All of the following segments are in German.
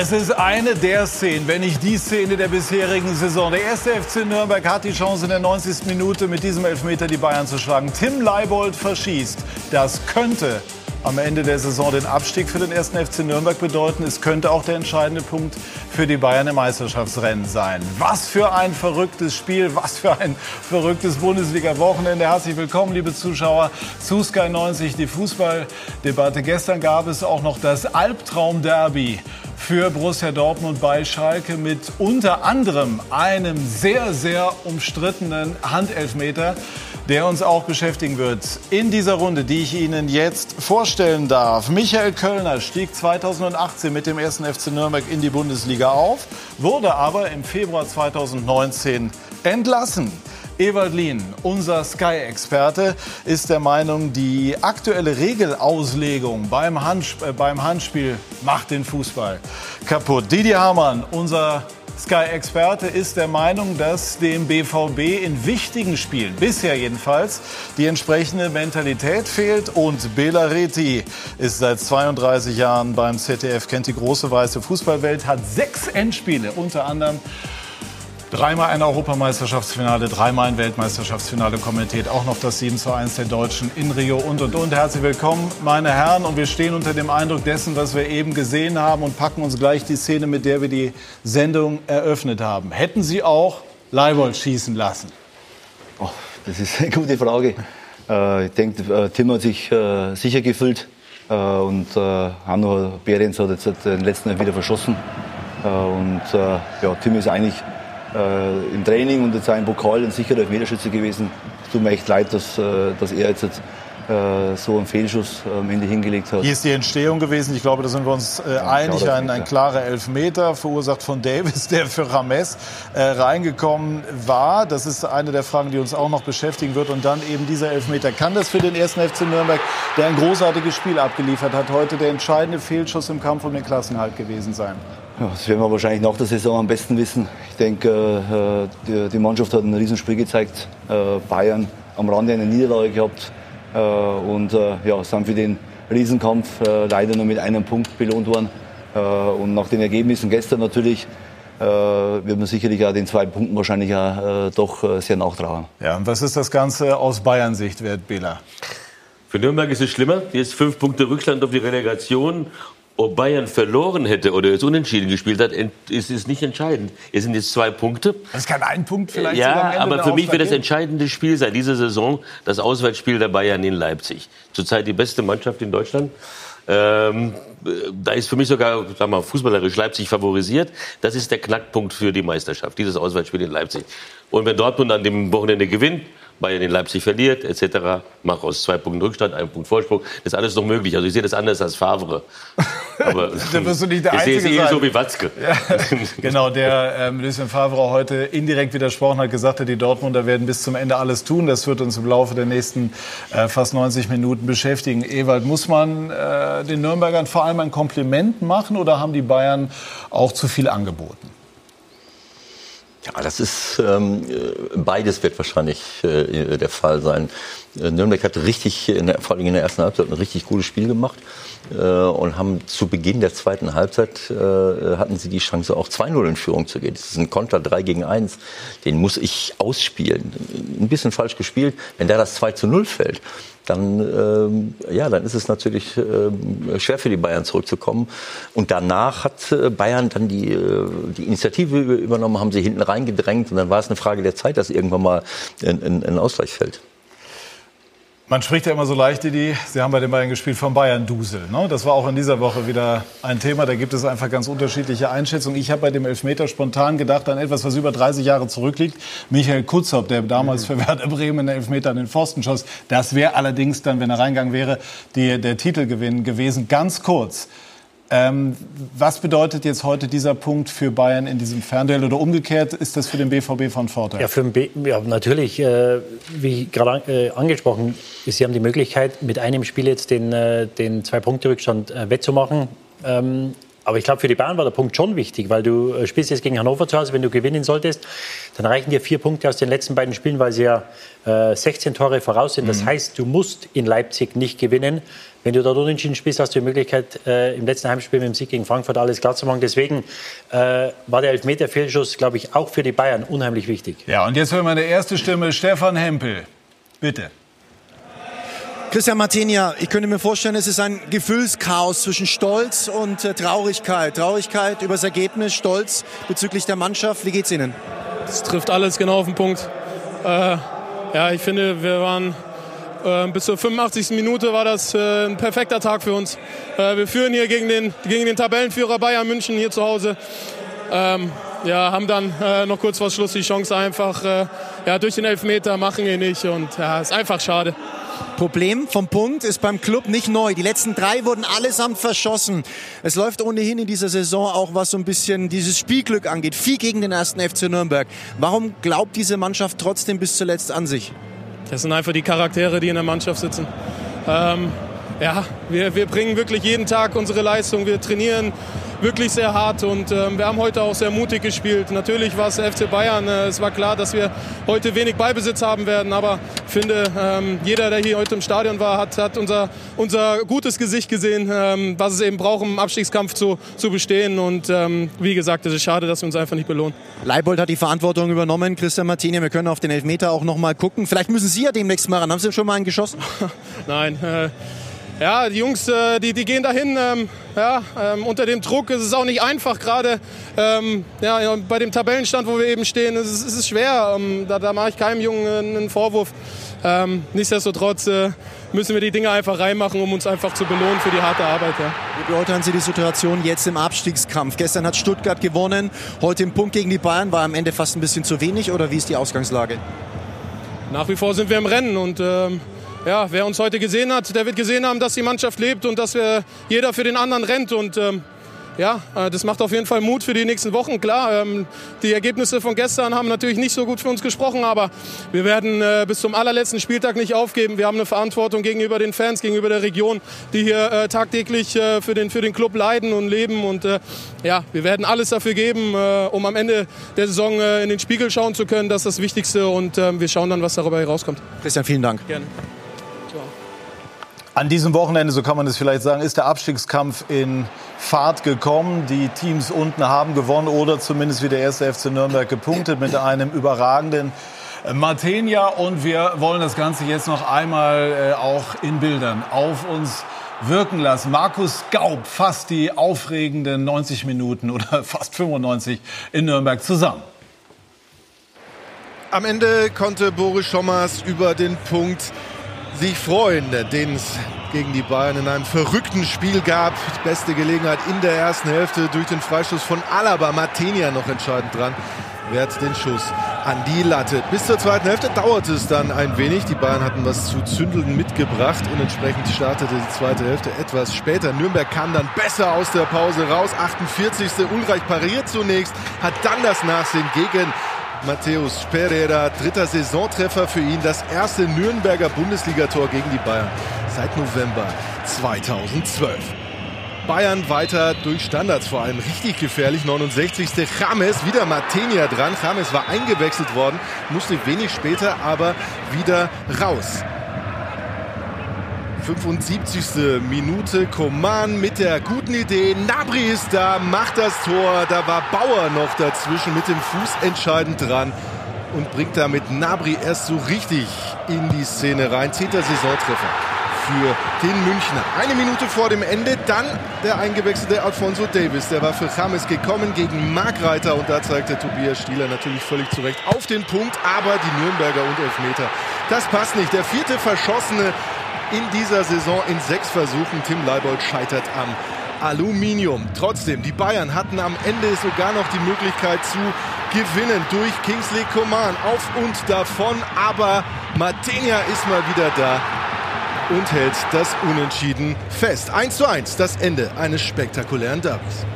Es ist eine der Szenen, wenn nicht die Szene der bisherigen Saison. Der erste FC Nürnberg hat die Chance in der 90. Minute mit diesem Elfmeter die Bayern zu schlagen. Tim Leibold verschießt. Das könnte am Ende der Saison den Abstieg für den ersten FC Nürnberg bedeuten. Es könnte auch der entscheidende Punkt für die Bayern im Meisterschaftsrennen sein. Was für ein verrücktes Spiel, was für ein verrücktes Bundesliga-Wochenende. Herzlich willkommen, liebe Zuschauer, zu Sky 90, die Fußballdebatte. Gestern gab es auch noch das Albtraum-Derby für Borussia Dortmund bei Schalke mit unter anderem einem sehr, sehr umstrittenen Handelfmeter der uns auch beschäftigen wird. In dieser Runde, die ich Ihnen jetzt vorstellen darf. Michael Kölner stieg 2018 mit dem ersten FC Nürnberg in die Bundesliga auf, wurde aber im Februar 2019 entlassen. Ewald Lien, unser Sky-Experte, ist der Meinung, die aktuelle Regelauslegung beim, Hand, äh, beim Handspiel macht den Fußball kaputt. Didi Hamann, unser Sky-Experte ist der Meinung, dass dem BVB in wichtigen Spielen, bisher jedenfalls, die entsprechende Mentalität fehlt. Und Bela Reti ist seit 32 Jahren beim ZDF, kennt die große weiße Fußballwelt, hat sechs Endspiele, unter anderem Dreimal ein Europameisterschaftsfinale, dreimal ein Weltmeisterschaftsfinale kommentiert. Auch noch das 7 zu 1 der Deutschen in Rio und, und, und. Herzlich willkommen, meine Herren. Und wir stehen unter dem Eindruck dessen, was wir eben gesehen haben und packen uns gleich die Szene, mit der wir die Sendung eröffnet haben. Hätten Sie auch Leibold schießen lassen? Oh, das ist eine gute Frage. Äh, ich denke, äh, Tim hat sich äh, sicher gefühlt. Äh, und äh, Hanno Behrens hat jetzt den letzten wieder verschossen. Äh, und ja, Tim ist eigentlich äh, im Training und jetzt auch im Pokal ein sicherer Elfmeterschütze gewesen. Es tut mir echt leid, dass, äh, dass er jetzt, jetzt äh, so einen Fehlschuss am Ende hingelegt hat. Hier ist die Entstehung gewesen. Ich glaube, da sind wir uns äh, ja, einig. Ein, ein klarer Elfmeter, verursacht von Davis, der für Rames äh, reingekommen war. Das ist eine der Fragen, die uns auch noch beschäftigen wird. Und dann eben dieser Elfmeter. Kann das für den ersten FC Nürnberg, der ein großartiges Spiel abgeliefert hat, heute der entscheidende Fehlschuss im Kampf um den Klassenhalt gewesen sein? Ja, das werden wir wahrscheinlich nach der Saison am besten wissen. Ich denke, äh, die, Mannschaft hat ein Riesenspiel gezeigt. Äh, Bayern am Rande eine Niederlage gehabt äh, und ja, sind für den Riesenkampf leider nur mit einem Punkt belohnt worden. Und nach den Ergebnissen gestern natürlich wird man sicherlich auch den zwei Punkten wahrscheinlich auch doch sehr nachtragen. Ja, und was ist das Ganze aus Bayern-Sicht wert, Bela? Für Nürnberg ist es schlimmer. Jetzt fünf Punkte Rückstand auf die Relegation ob Bayern verloren hätte oder jetzt unentschieden gespielt hat, ist, ist nicht entscheidend. Es sind jetzt zwei Punkte. Das kann ein Punkt vielleicht Ja, aber für mich wird das entscheidende Spiel seit dieser Saison das Auswärtsspiel der Bayern in Leipzig. Zurzeit die beste Mannschaft in Deutschland. Ähm, da ist für mich sogar sag mal, fußballerisch Leipzig favorisiert. Das ist der Knackpunkt für die Meisterschaft, dieses Auswärtsspiel in Leipzig. Und wenn Dortmund an dem Wochenende gewinnt, Bayern in Leipzig verliert, etc. Mach aus zwei Punkten Rückstand, einem Punkt Vorsprung. Das ist alles noch möglich. Also ich sehe das anders als Favre. Aber da wirst du nicht der Einzige ich sehe es eh so wie Watzke. Ja, genau, der ähm, Lucien Favre heute indirekt widersprochen hat, gesagt hat, die Dortmunder werden bis zum Ende alles tun. Das wird uns im Laufe der nächsten äh, fast 90 Minuten beschäftigen. Ewald, muss man äh, den Nürnbergern vor allem ein Kompliment machen oder haben die Bayern auch zu viel angeboten? Ja, das ist ähm, beides wird wahrscheinlich äh, der Fall sein. Äh, Nürnberg hat richtig, in der, vor allem in der ersten Halbzeit, ein richtig gutes Spiel gemacht äh, und haben zu Beginn der zweiten Halbzeit äh, hatten sie die Chance, auch 2-0 in Führung zu gehen. Das ist ein Konter 3 gegen 1. Den muss ich ausspielen. Ein bisschen falsch gespielt. Wenn da das 2 zu 0 fällt, dann, ähm, ja, dann ist es natürlich äh, schwer für die Bayern zurückzukommen. Und danach hat äh, Bayern dann die, äh, die Initiative übernommen, haben sie hinten reingedrängt und dann war es eine Frage der Zeit, dass irgendwann mal ein, ein, ein Ausgleich fällt. Man spricht ja immer so leicht, die, Sie haben bei den Bayern gespielt, vom Bayern-Dusel. Ne? Das war auch in dieser Woche wieder ein Thema. Da gibt es einfach ganz unterschiedliche Einschätzungen. Ich habe bei dem Elfmeter spontan gedacht an etwas, was über 30 Jahre zurückliegt. Michael Kutzop, der damals für Werder Bremen einen Elfmeter an den Pfosten schoss. Das wäre allerdings dann, wenn er reingegangen wäre, die, der Titelgewinn gewesen. Ganz kurz. Ähm, was bedeutet jetzt heute dieser Punkt für Bayern in diesem Fernduell oder umgekehrt ist das für den BVB von Vorteil? Ja, für den B ja, natürlich, äh, wie gerade äh, angesprochen, Sie haben die Möglichkeit, mit einem Spiel jetzt den, äh, den Zwei-Punkte-Rückstand äh, wettzumachen. Ähm, aber ich glaube, für die Bayern war der Punkt schon wichtig, weil du äh, spielst jetzt gegen Hannover zu Hause, wenn du gewinnen solltest, dann reichen dir vier Punkte aus den letzten beiden Spielen, weil sie ja äh, 16 Tore voraus sind. Das mhm. heißt, du musst in Leipzig nicht gewinnen. Wenn du dort unentschieden spielst, hast du die Möglichkeit, äh, im letzten Heimspiel mit dem Sieg gegen Frankfurt alles klar zu machen. Deswegen äh, war der Elfmeter-Fehlschuss, glaube ich, auch für die Bayern unheimlich wichtig. Ja, und jetzt hören wir eine erste Stimme, Stefan Hempel. Bitte. Christian Martinia, ich könnte mir vorstellen, es ist ein Gefühlschaos zwischen Stolz und äh, Traurigkeit. Traurigkeit über das Ergebnis, Stolz bezüglich der Mannschaft. Wie geht's Ihnen? Das trifft alles genau auf den Punkt. Äh, ja, ich finde, wir waren bis zur 85. Minute war das äh, ein perfekter Tag für uns. Äh, wir führen hier gegen den, gegen den Tabellenführer Bayern München hier zu Hause. Ähm, ja, haben dann äh, noch kurz vor Schluss die Chance einfach ja, durch den Elfmeter machen wir nicht und ja, ist einfach schade. Problem vom Punkt ist beim Club nicht neu. Die letzten drei wurden allesamt verschossen. Es läuft ohnehin in dieser Saison auch was so ein bisschen dieses Spielglück angeht. Viel gegen den ersten FC Nürnberg. Warum glaubt diese Mannschaft trotzdem bis zuletzt an sich? Das sind einfach die Charaktere, die in der Mannschaft sitzen. Ähm, ja, wir, wir bringen wirklich jeden Tag unsere Leistung. Wir trainieren wirklich sehr hart und ähm, wir haben heute auch sehr mutig gespielt. Natürlich war es FC Bayern. Äh, es war klar, dass wir heute wenig Beibesitz haben werden, aber ich finde, ähm, jeder, der hier heute im Stadion war, hat, hat unser, unser gutes Gesicht gesehen, ähm, was es eben braucht, um im Abstiegskampf zu, zu bestehen. Und ähm, wie gesagt, es ist schade, dass wir uns einfach nicht belohnen. Leibold hat die Verantwortung übernommen. Christian Martini, wir können auf den Elfmeter auch noch mal gucken. Vielleicht müssen Sie ja demnächst mal ran. Haben Sie schon mal einen geschossen? Nein. Äh, ja, die Jungs, äh, die, die gehen dahin. Ähm, ja, ähm, unter dem Druck ist es auch nicht einfach, gerade ähm, ja, bei dem Tabellenstand, wo wir eben stehen, ist es ist schwer. Ähm, da, da mache ich keinem Jungen einen Vorwurf. Ähm, nichtsdestotrotz äh, müssen wir die Dinge einfach reinmachen, um uns einfach zu belohnen für die harte Arbeit. Ja. Wie beurteilen Sie die Situation jetzt im Abstiegskampf? Gestern hat Stuttgart gewonnen, heute im Punkt gegen die Bayern war am Ende fast ein bisschen zu wenig oder wie ist die Ausgangslage? Nach wie vor sind wir im Rennen und ähm, ja, wer uns heute gesehen hat, der wird gesehen haben, dass die Mannschaft lebt und dass wir jeder für den anderen rennt. Und ähm, ja, äh, das macht auf jeden Fall Mut für die nächsten Wochen. Klar, ähm, die Ergebnisse von gestern haben natürlich nicht so gut für uns gesprochen, aber wir werden äh, bis zum allerletzten Spieltag nicht aufgeben. Wir haben eine Verantwortung gegenüber den Fans, gegenüber der Region, die hier äh, tagtäglich äh, für, den, für den Club leiden und leben. Und äh, ja, wir werden alles dafür geben, äh, um am Ende der Saison in den Spiegel schauen zu können. Das ist das Wichtigste und ähm, wir schauen dann, was darüber herauskommt. Christian, vielen Dank. Gerne. An diesem Wochenende, so kann man es vielleicht sagen, ist der Abstiegskampf in Fahrt gekommen. Die Teams unten haben gewonnen oder zumindest wie der erste FC Nürnberg gepunktet mit einem überragenden Martenia. Und wir wollen das Ganze jetzt noch einmal äh, auch in Bildern auf uns wirken lassen. Markus Gaub fasst die aufregenden 90 Minuten oder fast 95 in Nürnberg zusammen. Am Ende konnte Boris Schommers über den Punkt sich freuen, den es gegen die Bayern in einem verrückten Spiel gab. Die beste Gelegenheit in der ersten Hälfte durch den Freistoß von Alaba. Martinia noch entscheidend dran. Wehrt den Schuss an die Latte. Bis zur zweiten Hälfte dauerte es dann ein wenig. Die Bayern hatten was zu zündeln mitgebracht und entsprechend startete die zweite Hälfte etwas später. Nürnberg kam dann besser aus der Pause raus. 48. Ulreich pariert zunächst, hat dann das Nachsehen gegen Matthäus Pereira, dritter Saisontreffer für ihn, das erste Nürnberger Bundesligator gegen die Bayern seit November 2012. Bayern weiter durch Standards, vor allem richtig gefährlich. 69. James, wieder Martenia dran. James war eingewechselt worden, musste wenig später aber wieder raus. 75. Minute. Koman mit der guten Idee. Nabri ist da, macht das Tor. Da war Bauer noch dazwischen mit dem Fuß entscheidend dran und bringt damit Nabri erst so richtig in die Szene rein. Zehnter Saisontreffer für den Münchner. Eine Minute vor dem Ende dann der eingewechselte Alfonso Davis. Der war für James gekommen gegen Markreiter und da zeigte Tobias Stieler natürlich völlig zurecht auf den Punkt. Aber die Nürnberger und Elfmeter, das passt nicht. Der vierte verschossene in dieser Saison in sechs Versuchen. Tim Leibold scheitert am Aluminium. Trotzdem, die Bayern hatten am Ende sogar noch die Möglichkeit zu gewinnen durch Kingsley Coman auf und davon. Aber Martinia ist mal wieder da und hält das Unentschieden fest. 1 zu 1, das Ende eines spektakulären Derbys.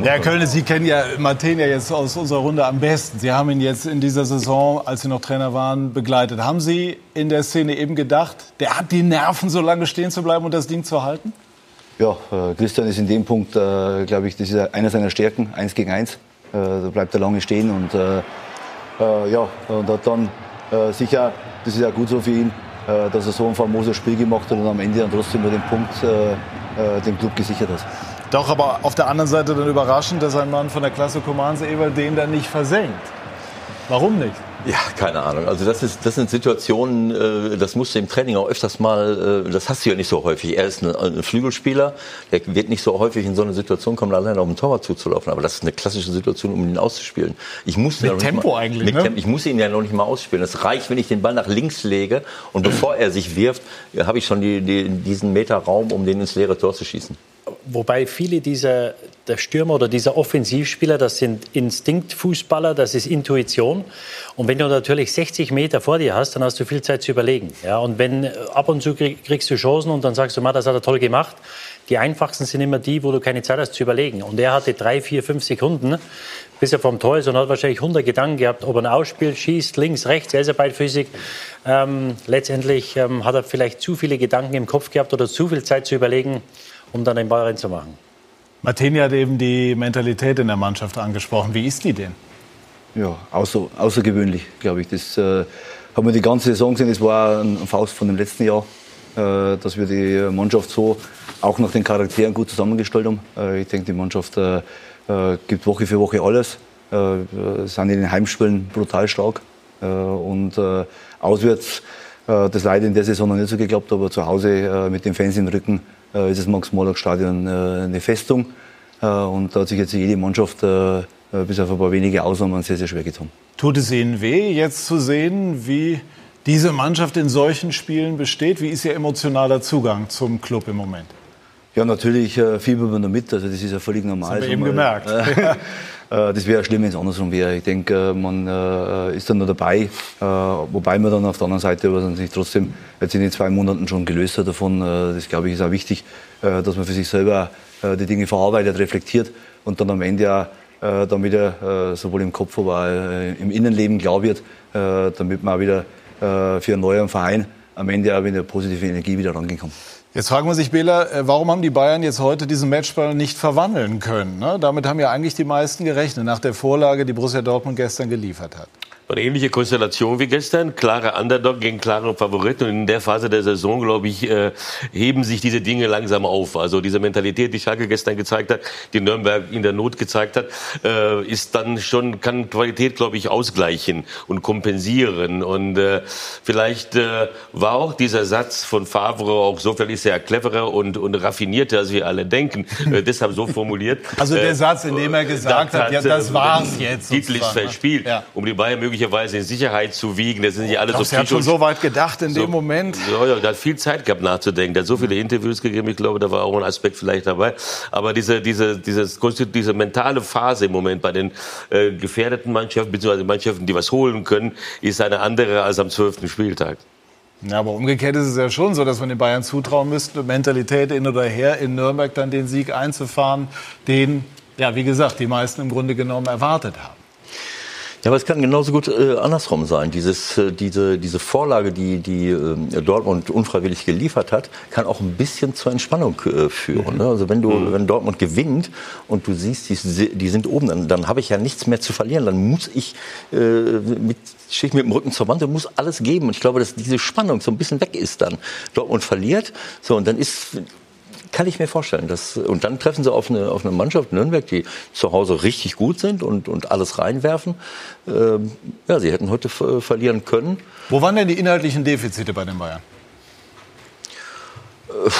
Ja, Herr Kölner, Sie kennen ja Martin ja jetzt aus unserer Runde am besten. Sie haben ihn jetzt in dieser Saison, als Sie noch Trainer waren, begleitet. Haben Sie in der Szene eben gedacht, der hat die Nerven, so lange stehen zu bleiben und das Ding zu halten? Ja, äh, Christian ist in dem Punkt, äh, glaube ich, das ist einer seiner Stärken, eins gegen eins. Äh, da bleibt er lange stehen und äh, äh, ja, und hat dann äh, sicher, das ist ja gut so für ihn, dass er so ein famoses Spiel gemacht hat und am Ende dann trotzdem nur den Punkt dem Club gesichert hat. Doch, aber auf der anderen Seite dann überraschend, dass ein Mann von der Klasse Command Eberl den dann nicht versenkt. Warum nicht? Ja, keine Ahnung. Also das, ist, das sind Situationen, äh, das musst du im Training auch öfters mal, äh, das hast du ja nicht so häufig. Er ist ein, Flügelspieler, der wird nicht so häufig in so eine Situation kommen, alleine auf dem Torwart zuzulaufen. Aber das ist eine klassische Situation, um ihn auszuspielen. Ich muss mit Tempo mal, eigentlich, mit ne? Tempo, Ich muss ihn ja noch nicht mal ausspielen. Es reicht, wenn ich den Ball nach links lege und bevor er sich wirft, habe ich schon die, die, diesen Meter Raum, um den ins leere Tor zu schießen. Wobei viele dieser der Stürmer oder dieser Offensivspieler, das sind Instinktfußballer, das ist Intuition. Und wenn du natürlich 60 Meter vor dir hast, dann hast du viel Zeit zu überlegen. Ja, und wenn äh, ab und zu kriegst du Chancen und dann sagst du, das hat er toll gemacht. Die einfachsten sind immer die, wo du keine Zeit hast zu überlegen. Und er hatte drei, vier, fünf Sekunden, bis er vom Tor ist und hat wahrscheinlich 100 Gedanken gehabt, ob er ein Ausspiel schießt, links, rechts, er ist ja beidfüßig. Ähm, letztendlich ähm, hat er vielleicht zu viele Gedanken im Kopf gehabt oder zu viel Zeit zu überlegen um dann den Ball reinzumachen. Martini hat eben die Mentalität in der Mannschaft angesprochen. Wie ist die denn? Ja, außer, außergewöhnlich, glaube ich. Das äh, haben wir die ganze Saison gesehen. Das war ein Faust von dem letzten Jahr, äh, dass wir die Mannschaft so auch nach den Charakteren gut zusammengestellt haben. Äh, ich denke, die Mannschaft äh, äh, gibt Woche für Woche alles. Äh, sind in den Heimspielen brutal stark. Und auswärts, das leider in der Saison noch nicht so geklappt, aber zu Hause mit den Fans im Rücken ist das Max-Morlock-Stadion äh, eine Festung. Äh, und da hat sich jetzt jede Mannschaft bis auf ein paar wenige Ausnahmen sehr, sehr schwer getan. Tut es Ihnen weh, jetzt zu sehen, wie diese Mannschaft in solchen Spielen besteht? Wie ist Ihr emotionaler Zugang zum Club im Moment? Ja, natürlich äh, fiebert man da mit. Also das ist ja völlig normal. Das haben wir eben gemerkt. Äh, das wäre schlimm, wenn es andersrum wäre. Ich denke, äh, man äh, ist dann nur dabei, wobei man dann auf der anderen Seite aber sich trotzdem jetzt in den zwei Monaten schon gelöst hat davon. Das glaube ich ist auch wichtig, dass man für sich selber die Dinge verarbeitet, reflektiert und dann am Ende ja dann wieder sowohl im Kopf, aber auch im Innenleben klar wird, damit man auch wieder für einen neuen Verein am Ende auch wieder positive Energie wieder rangekommen. Jetzt fragen wir sich, Bela, äh, warum haben die Bayern jetzt heute diesen Matchball nicht verwandeln können? Ne? Damit haben ja eigentlich die meisten gerechnet, nach der Vorlage, die Borussia Dortmund gestern geliefert hat eine ähnliche Konstellation wie gestern. Klare Underdog gegen klare Favoriten. Und in der Phase der Saison, glaube ich, äh, heben sich diese Dinge langsam auf. Also diese Mentalität, die Schalke gestern gezeigt hat, die Nürnberg in der Not gezeigt hat, äh, ist dann schon, kann Qualität, glaube ich, ausgleichen und kompensieren. Und äh, vielleicht äh, war auch dieser Satz von Favre auch so, vielleicht ist er cleverer und, und raffinierter, als wir alle denken. Äh, deshalb so formuliert. Also der Satz, in dem er gesagt hat, ja, das war's jetzt. Titel ist verspielt, ja. um die Bayern möglicherweise in Sicherheit zu wiegen. Das sind ja alle so viel. hat schon so weit gedacht in so, dem Moment. Ja, ja, der hat viel Zeit gehabt nachzudenken. Der hat so viele Interviews gegeben. Ich glaube, da war auch ein Aspekt vielleicht dabei. Aber diese, diese, dieses, diese mentale Phase im Moment bei den äh, gefährdeten Mannschaften, beziehungsweise Mannschaften, die was holen können, ist eine andere als am zwölften Spieltag. Ja, aber umgekehrt ist es ja schon so, dass man den Bayern zutrauen müsste, Mentalität hin oder her in Nürnberg dann den Sieg einzufahren, den, ja, wie gesagt, die meisten im Grunde genommen erwartet haben. Ja, aber es kann genauso gut äh, andersrum sein. Dieses, äh, diese, diese Vorlage, die, die äh, Dortmund unfreiwillig geliefert hat, kann auch ein bisschen zur Entspannung äh, führen. Mhm. Ne? Also wenn du, mhm. wenn Dortmund gewinnt und du siehst, die, die sind oben, dann, dann habe ich ja nichts mehr zu verlieren. Dann muss ich äh, mit stehe ich mit dem Rücken zur Wand und muss alles geben. Und ich glaube, dass diese Spannung so ein bisschen weg ist dann. Dortmund verliert, so und dann ist kann ich mir vorstellen. Dass, und dann treffen sie auf eine, auf eine Mannschaft Nürnberg, die zu Hause richtig gut sind und, und alles reinwerfen. Ähm, ja, sie hätten heute verlieren können. Wo waren denn die inhaltlichen Defizite bei den Bayern? Äh,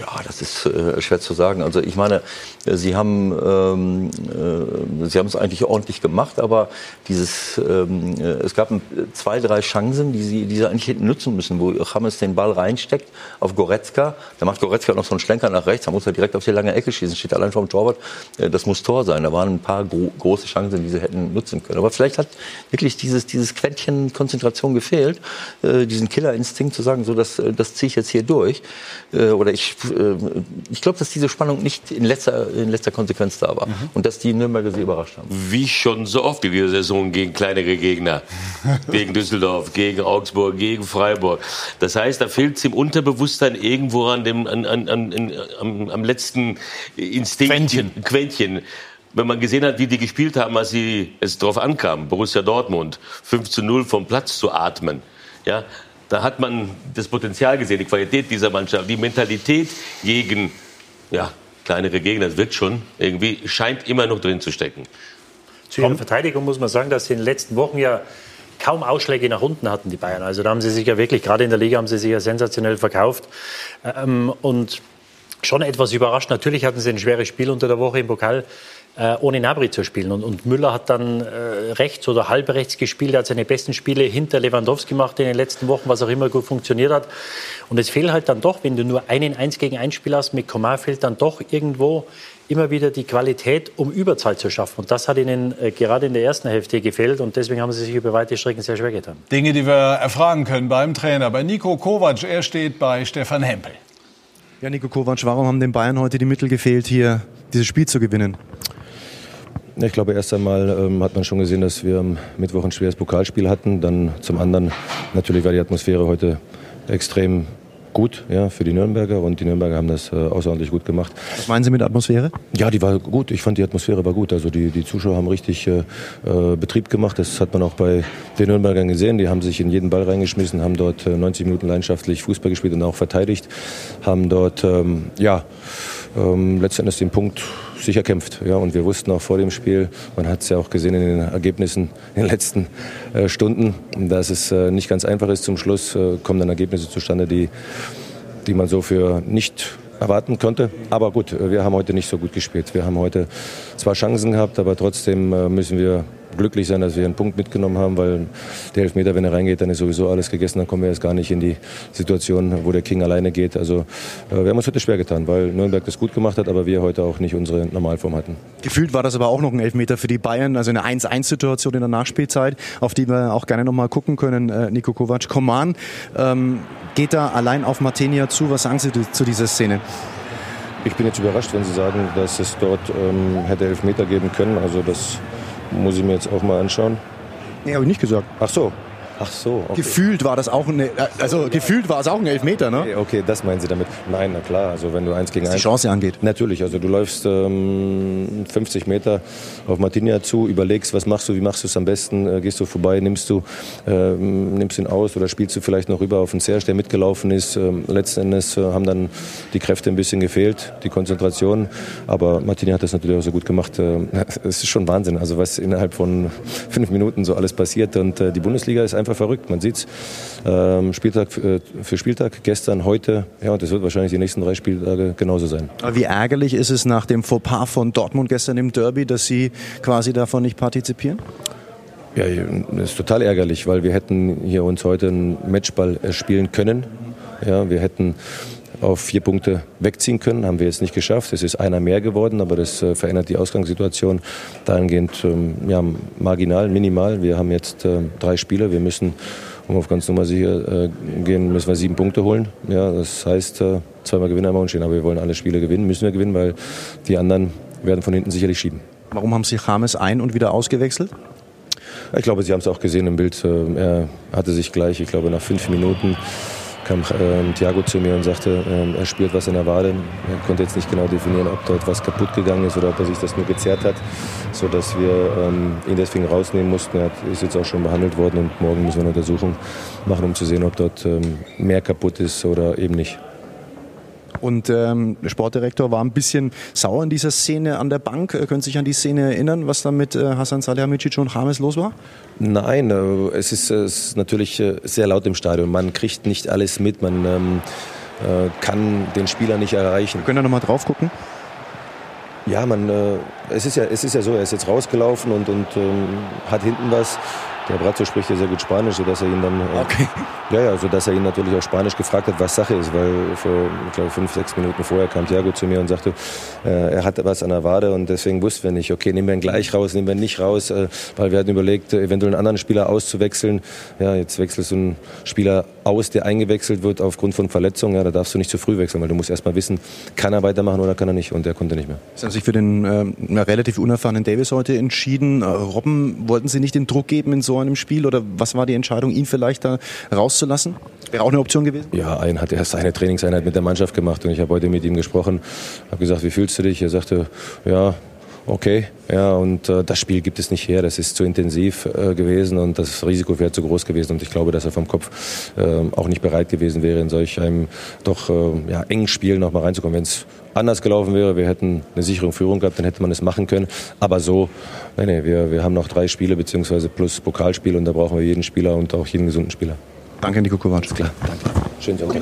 ja, das ist äh, schwer zu sagen. Also ich meine, äh, sie haben ähm, äh, sie haben es eigentlich ordentlich gemacht, aber dieses ähm, äh, es gab zwei drei Chancen, die sie die sie eigentlich hätten nutzen müssen, wo James den Ball reinsteckt auf Goretzka. Da macht Goretzka noch so einen Schlenker nach rechts, da muss er direkt auf die lange Ecke schießen, steht allein vom Torwart. Äh, das muss Tor sein. Da waren ein paar gro große Chancen, die sie hätten nutzen können. Aber vielleicht hat wirklich dieses dieses Quäntchen Konzentration gefehlt, äh, diesen Killerinstinkt zu sagen, so das das ziehe ich jetzt hier durch oder ich ich glaube, dass diese Spannung nicht in letzter, in letzter Konsequenz da war. Mhm. Und dass die Nürnberger sie überrascht haben. Wie schon so oft in dieser Saison gegen kleinere Gegner. gegen Düsseldorf, gegen Augsburg, gegen Freiburg. Das heißt, da fehlt es im Unterbewusstsein irgendwo an dem, an, an, an, am, am letzten Instinkt. Quäntchen. Quäntchen wenn man gesehen hat, wie die gespielt haben, als sie, es darauf ankam, Borussia Dortmund, 5 zu 0 vom Platz zu atmen, ja, da hat man das Potenzial gesehen, die Qualität dieser Mannschaft, die Mentalität gegen ja, kleinere Gegner. Das wird schon irgendwie, scheint immer noch drin zu stecken. Zu ihrer Verteidigung muss man sagen, dass sie in den letzten Wochen ja kaum Ausschläge nach unten hatten, die Bayern. Also da haben sie sich ja wirklich, gerade in der Liga haben sie sich ja sensationell verkauft. Ähm, und schon etwas überrascht. Natürlich hatten sie ein schweres Spiel unter der Woche im Pokal äh, ohne Nabri zu spielen. Und, und Müller hat dann äh, rechts oder halb rechts gespielt. Er hat seine besten Spiele hinter Lewandowski gemacht in den letzten Wochen, was auch immer gut funktioniert hat. Und es fehlt halt dann doch, wenn du nur einen 1 gegen 1 Spiel hast, mit Komar fehlt dann doch irgendwo immer wieder die Qualität, um Überzahl zu schaffen. Und das hat ihnen äh, gerade in der ersten Hälfte gefehlt. Und deswegen haben sie sich über weite Strecken sehr schwer getan. Dinge, die wir erfragen können beim Trainer. Bei Nico Kovac, er steht bei Stefan Hempel. Ja, Nico Kovac, warum haben den Bayern heute die Mittel gefehlt, hier dieses Spiel zu gewinnen? Ich glaube, erst einmal ähm, hat man schon gesehen, dass wir am Mittwoch ein schweres Pokalspiel hatten. Dann zum anderen, natürlich war die Atmosphäre heute extrem gut ja, für die Nürnberger und die Nürnberger haben das äh, außerordentlich gut gemacht. Was meinen Sie mit Atmosphäre? Ja, die war gut. Ich fand die Atmosphäre war gut. Also die, die Zuschauer haben richtig äh, äh Betrieb gemacht. Das hat man auch bei den Nürnbergern gesehen. Die haben sich in jeden Ball reingeschmissen, haben dort äh, 90 Minuten leidenschaftlich Fußball gespielt und auch verteidigt, haben dort ähm, ja ähm, letztendlich den Punkt sich erkämpft. Ja, und wir wussten auch vor dem Spiel, man hat es ja auch gesehen in den Ergebnissen in den letzten äh, Stunden, dass es äh, nicht ganz einfach ist. Zum Schluss äh, kommen dann Ergebnisse zustande, die, die man so für nicht erwarten konnte. Aber gut, wir haben heute nicht so gut gespielt. Wir haben heute zwar Chancen gehabt, aber trotzdem äh, müssen wir glücklich sein, dass wir einen Punkt mitgenommen haben, weil der Elfmeter, wenn er reingeht, dann ist sowieso alles gegessen. Dann kommen wir jetzt gar nicht in die Situation, wo der King alleine geht. Also äh, wir haben uns heute schwer getan, weil Nürnberg das gut gemacht hat, aber wir heute auch nicht unsere Normalform hatten. Gefühlt war das aber auch noch ein Elfmeter für die Bayern, also eine 1-1-Situation in der Nachspielzeit, auf die wir auch gerne noch mal gucken können. Äh, Nico Kovac, Koman ähm, geht da allein auf Martinia zu. Was sagen Sie zu dieser Szene? Ich bin jetzt überrascht, wenn Sie sagen, dass es dort ähm, hätte Elfmeter geben können. Also das muss ich mir jetzt auch mal anschauen. Nee, habe ich nicht gesagt. Ach so. Ach so. Okay. Gefühlt war das auch eine, also gefühlt war es auch ein Elfmeter, ne? Okay, okay, das meinen Sie damit. Nein, na klar. Also wenn du eins gegen Was eins. die Chance angeht. Natürlich. Also du läufst ähm, 50 Meter auf Martinia zu, überlegst, was machst du, wie machst du es am besten, äh, gehst du vorbei, nimmst du, äh, nimmst ihn aus oder spielst du vielleicht noch rüber auf den Serge, der mitgelaufen ist. Ähm, letzten Endes äh, haben dann die Kräfte ein bisschen gefehlt, die Konzentration. Aber Martinia hat das natürlich auch so gut gemacht. Äh, es ist schon Wahnsinn. Also was innerhalb von fünf Minuten so alles passiert und äh, die Bundesliga ist einfach einfach verrückt. Man sieht es ähm, Spieltag äh, für Spieltag, gestern, heute, ja, und das wird wahrscheinlich die nächsten drei Spieltage genauso sein. Aber wie ärgerlich ist es nach dem Fauxpas von Dortmund gestern im Derby, dass Sie quasi davon nicht partizipieren? Ja, das ist total ärgerlich, weil wir hätten hier uns heute einen Matchball spielen können. Ja, wir hätten auf vier Punkte wegziehen können. Haben wir jetzt nicht geschafft. Es ist einer mehr geworden, aber das äh, verändert die Ausgangssituation dahingehend ähm, ja, marginal, minimal. Wir haben jetzt äh, drei Spieler. Wir müssen, um auf ganz Nummer sicher äh, gehen, müssen wir sieben Punkte holen. Ja, das heißt, äh, zweimal gewinnen, einmal unstehen. Aber wir wollen alle Spiele gewinnen, müssen wir gewinnen, weil die anderen werden von hinten sicherlich schieben. Warum haben Sie James ein- und wieder ausgewechselt? Ich glaube, Sie haben es auch gesehen im Bild. Äh, er hatte sich gleich, ich glaube, nach fünf Minuten kam äh, Thiago zu mir und sagte, äh, er spürt was in der Wade. Er konnte jetzt nicht genau definieren, ob dort was kaputt gegangen ist oder ob er sich das nur gezerrt hat, sodass wir ähm, ihn deswegen rausnehmen mussten. Er ist jetzt auch schon behandelt worden und morgen müssen wir eine Untersuchung machen, um zu sehen, ob dort ähm, mehr kaputt ist oder eben nicht. Und ähm, der Sportdirektor war ein bisschen sauer in dieser Szene an der Bank. Äh, können Sie sich an die Szene erinnern, was da mit äh, Hasan Salihamidzic und James los war? Nein, äh, es, ist, es ist natürlich äh, sehr laut im Stadion. Man kriegt nicht alles mit. Man ähm, äh, kann den Spieler nicht erreichen. Wir können da nochmal drauf gucken. Ja, man, äh, es, ist ja, es ist ja so, er ist jetzt rausgelaufen und, und ähm, hat hinten was. Der Brazzo spricht ja sehr gut Spanisch, sodass er ihn dann, äh, okay. ja, ja, sodass er ihn natürlich auf Spanisch gefragt hat, was Sache ist, weil vor, ich glaube, fünf, sechs Minuten vorher kam Thiago zu mir und sagte, äh, er hatte was an der Wade und deswegen wussten wir nicht, okay, nehmen wir ihn gleich raus, nehmen wir ihn nicht raus, äh, weil wir hatten überlegt, eventuell einen anderen Spieler auszuwechseln. Ja, jetzt wechselst du einen Spieler aus, der eingewechselt wird aufgrund von Verletzungen, ja, da darfst du nicht zu früh wechseln, weil du musst erstmal wissen, kann er weitermachen oder kann er nicht und der konnte nicht mehr. Sie haben sich für den äh, relativ unerfahrenen Davis heute entschieden. Äh, Robben, wollten Sie nicht den Druck geben in so einem Spiel oder was war die Entscheidung, ihn vielleicht da rauszulassen? Wäre auch eine Option gewesen? Ja, ein hat erst eine Trainingseinheit mit der Mannschaft gemacht und ich habe heute mit ihm gesprochen, habe gesagt, wie fühlst du dich? Er sagte, ja, okay, ja, und äh, das Spiel gibt es nicht her. Das ist zu intensiv äh, gewesen und das Risiko wäre zu groß gewesen. Und ich glaube, dass er vom Kopf äh, auch nicht bereit gewesen wäre, in solch einem doch äh, ja, engen Spiel noch mal reinzukommen. Wenn es anders gelaufen wäre, wir hätten eine sichere Führung gehabt, dann hätte man es machen können. Aber so, nee, nee, wir, wir haben noch drei Spiele beziehungsweise plus Pokalspiel und da brauchen wir jeden Spieler und auch jeden gesunden Spieler. Danke, Nico Kovac. Klar, danke. Schön, danke.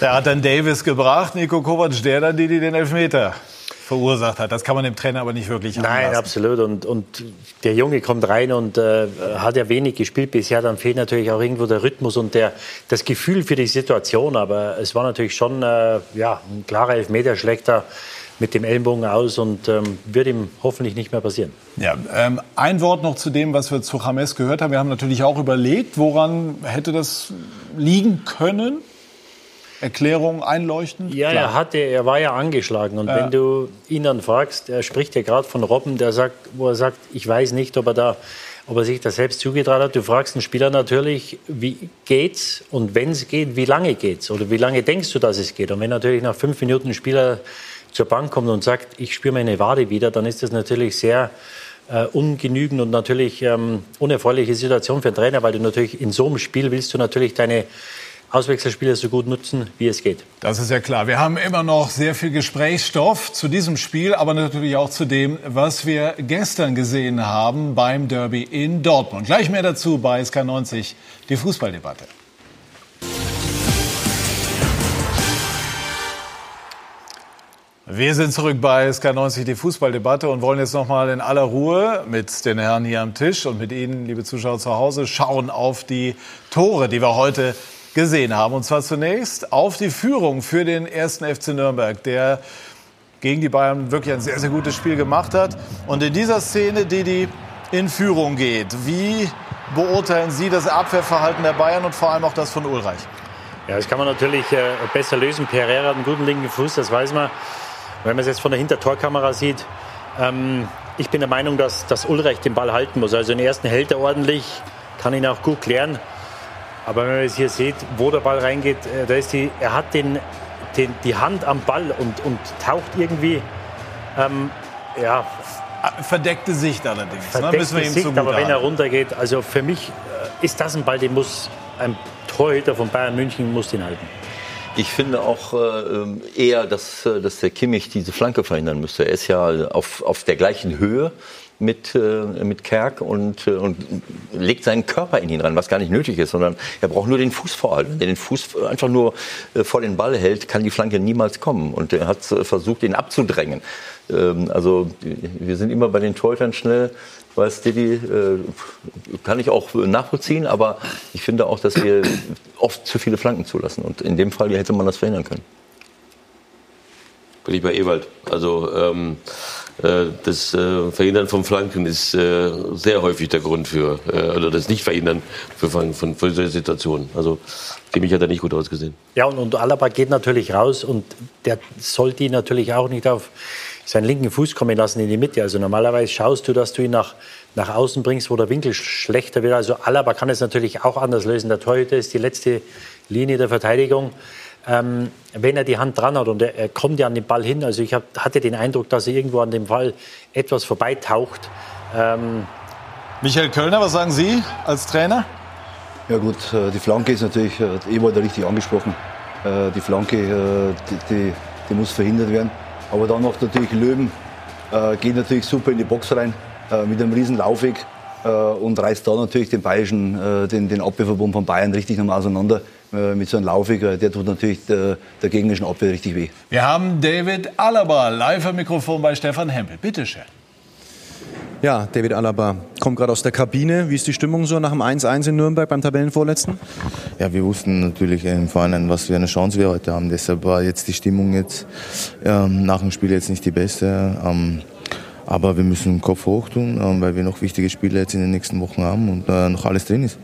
Er hat dann Davis gebracht, Nico Kovac, der dann die, die den Elfmeter verursacht hat. Das kann man dem Trainer aber nicht wirklich anlassen. Nein, absolut. Und, und der Junge kommt rein und äh, hat ja wenig gespielt bisher. Dann fehlt natürlich auch irgendwo der Rhythmus und der, das Gefühl für die Situation. Aber es war natürlich schon äh, ja, ein klarer Elfmeter, schlägt er mit dem Ellenbogen aus und ähm, wird ihm hoffentlich nicht mehr passieren. Ja, ähm, ein Wort noch zu dem, was wir zu James gehört haben. Wir haben natürlich auch überlegt, woran hätte das liegen können? Erklärung einleuchten? Ja, Klar. er hatte, er war ja angeschlagen und ja. wenn du ihn dann fragst, er spricht ja gerade von Robben, der sagt, wo er sagt, ich weiß nicht, ob er da, ob er sich das selbst zugetraut hat. Du fragst einen Spieler natürlich, wie geht's und wenn es geht, wie lange geht's oder wie lange denkst du, dass es geht? Und wenn natürlich nach fünf Minuten ein Spieler zur Bank kommt und sagt, ich spüre meine Wade wieder, dann ist das natürlich sehr äh, ungenügend und natürlich ähm, unerfreuliche Situation für einen Trainer, weil du natürlich in so einem Spiel willst du natürlich deine Auswechselspieler so gut nutzen, wie es geht. Das ist ja klar. Wir haben immer noch sehr viel Gesprächsstoff zu diesem Spiel, aber natürlich auch zu dem, was wir gestern gesehen haben beim Derby in Dortmund. Gleich mehr dazu bei SK90, die Fußballdebatte. Wir sind zurück bei SK90, die Fußballdebatte und wollen jetzt noch mal in aller Ruhe mit den Herren hier am Tisch und mit Ihnen, liebe Zuschauer zu Hause, schauen auf die Tore, die wir heute gesehen haben. Und zwar zunächst auf die Führung für den ersten FC Nürnberg, der gegen die Bayern wirklich ein sehr, sehr gutes Spiel gemacht hat. Und in dieser Szene, die die in Führung geht, wie beurteilen Sie das Abwehrverhalten der Bayern und vor allem auch das von Ulreich? Ja, das kann man natürlich äh, besser lösen. Pereira hat einen guten linken Fuß, das weiß man. Wenn man es jetzt von der Hintertorkamera sieht, ähm, ich bin der Meinung, dass, dass Ulreich den Ball halten muss. Also den ersten hält er ordentlich, kann ihn auch gut klären. Aber wenn man jetzt hier sieht, wo der Ball reingeht, äh, da ist die, er hat den, den, die Hand am Ball und, und taucht irgendwie. Ähm, ja, Verdeckte Sicht allerdings. Ne? Verdeckte ne? Müssen wir ihm Sicht, aber wenn er runtergeht, also für mich äh, ist das ein Ball, den muss ein Torhüter von Bayern München muss den halten. Ich finde auch äh, eher, dass, äh, dass der Kimmich diese Flanke verhindern müsste. Er ist ja auf, auf der gleichen Höhe mit, äh, mit Kerk und, äh, und legt seinen Körper in ihn rein, was gar nicht nötig ist, sondern er braucht nur den Fuß vorhalten. Wenn er den Fuß einfach nur äh, vor den Ball hält, kann die Flanke niemals kommen. Und er hat versucht, ihn abzudrängen. Ähm, also wir sind immer bei den Torhütern schnell. Weiß Didi, äh, kann ich auch nachvollziehen, aber ich finde auch, dass wir oft zu viele Flanken zulassen. Und in dem Fall hätte man das verhindern können. Bin ich bei Ewald. Also ähm, äh, das äh, Verhindern von Flanken ist äh, sehr häufig der Grund für, oder das Nicht-Verhindern von, von, für solche Situationen. Also Kimmich hat da nicht gut ausgesehen. Ja, und, und Alaba geht natürlich raus und der soll die natürlich auch nicht auf seinen linken Fuß kommen lassen in die Mitte. Also normalerweise schaust du, dass du ihn nach, nach außen bringst, wo der Winkel schlechter wird. Also Alaba kann es natürlich auch anders lösen. Der Torhüter ist die letzte Linie der Verteidigung ähm, wenn er die Hand dran hat und er, er, kommt ja an den Ball hin. Also ich hab, hatte den Eindruck, dass er irgendwo an dem Ball etwas vorbeitaucht. Ähm Michael Kölner, was sagen Sie als Trainer? Ja gut, äh, die Flanke ist natürlich, äh, Ewo richtig angesprochen, äh, die Flanke, die, die, die, muss verhindert werden. Aber dann noch natürlich Löwen, geht natürlich super in die Box rein, mit einem riesen Laufweg und reißt da natürlich den bayerischen, den, den Abwehrverbund von Bayern richtig nochmal auseinander. Äh, mit so einem Laufiger, der tut natürlich der, der gegnerischen Abwehr richtig weh. Wir haben David Alaba live am Mikrofon bei Stefan Hempel. Bitte schön. Ja, David Alaba kommt gerade aus der Kabine. Wie ist die Stimmung so nach dem 1-1 in Nürnberg beim Tabellenvorletzten? Ja, wir wussten natürlich im Vorhinein, was für eine Chance wir heute haben. Deshalb war jetzt die Stimmung jetzt ähm, nach dem Spiel jetzt nicht die beste. Ähm, aber wir müssen den Kopf hoch tun, ähm, weil wir noch wichtige Spiele jetzt in den nächsten Wochen haben und äh, noch alles drin ist.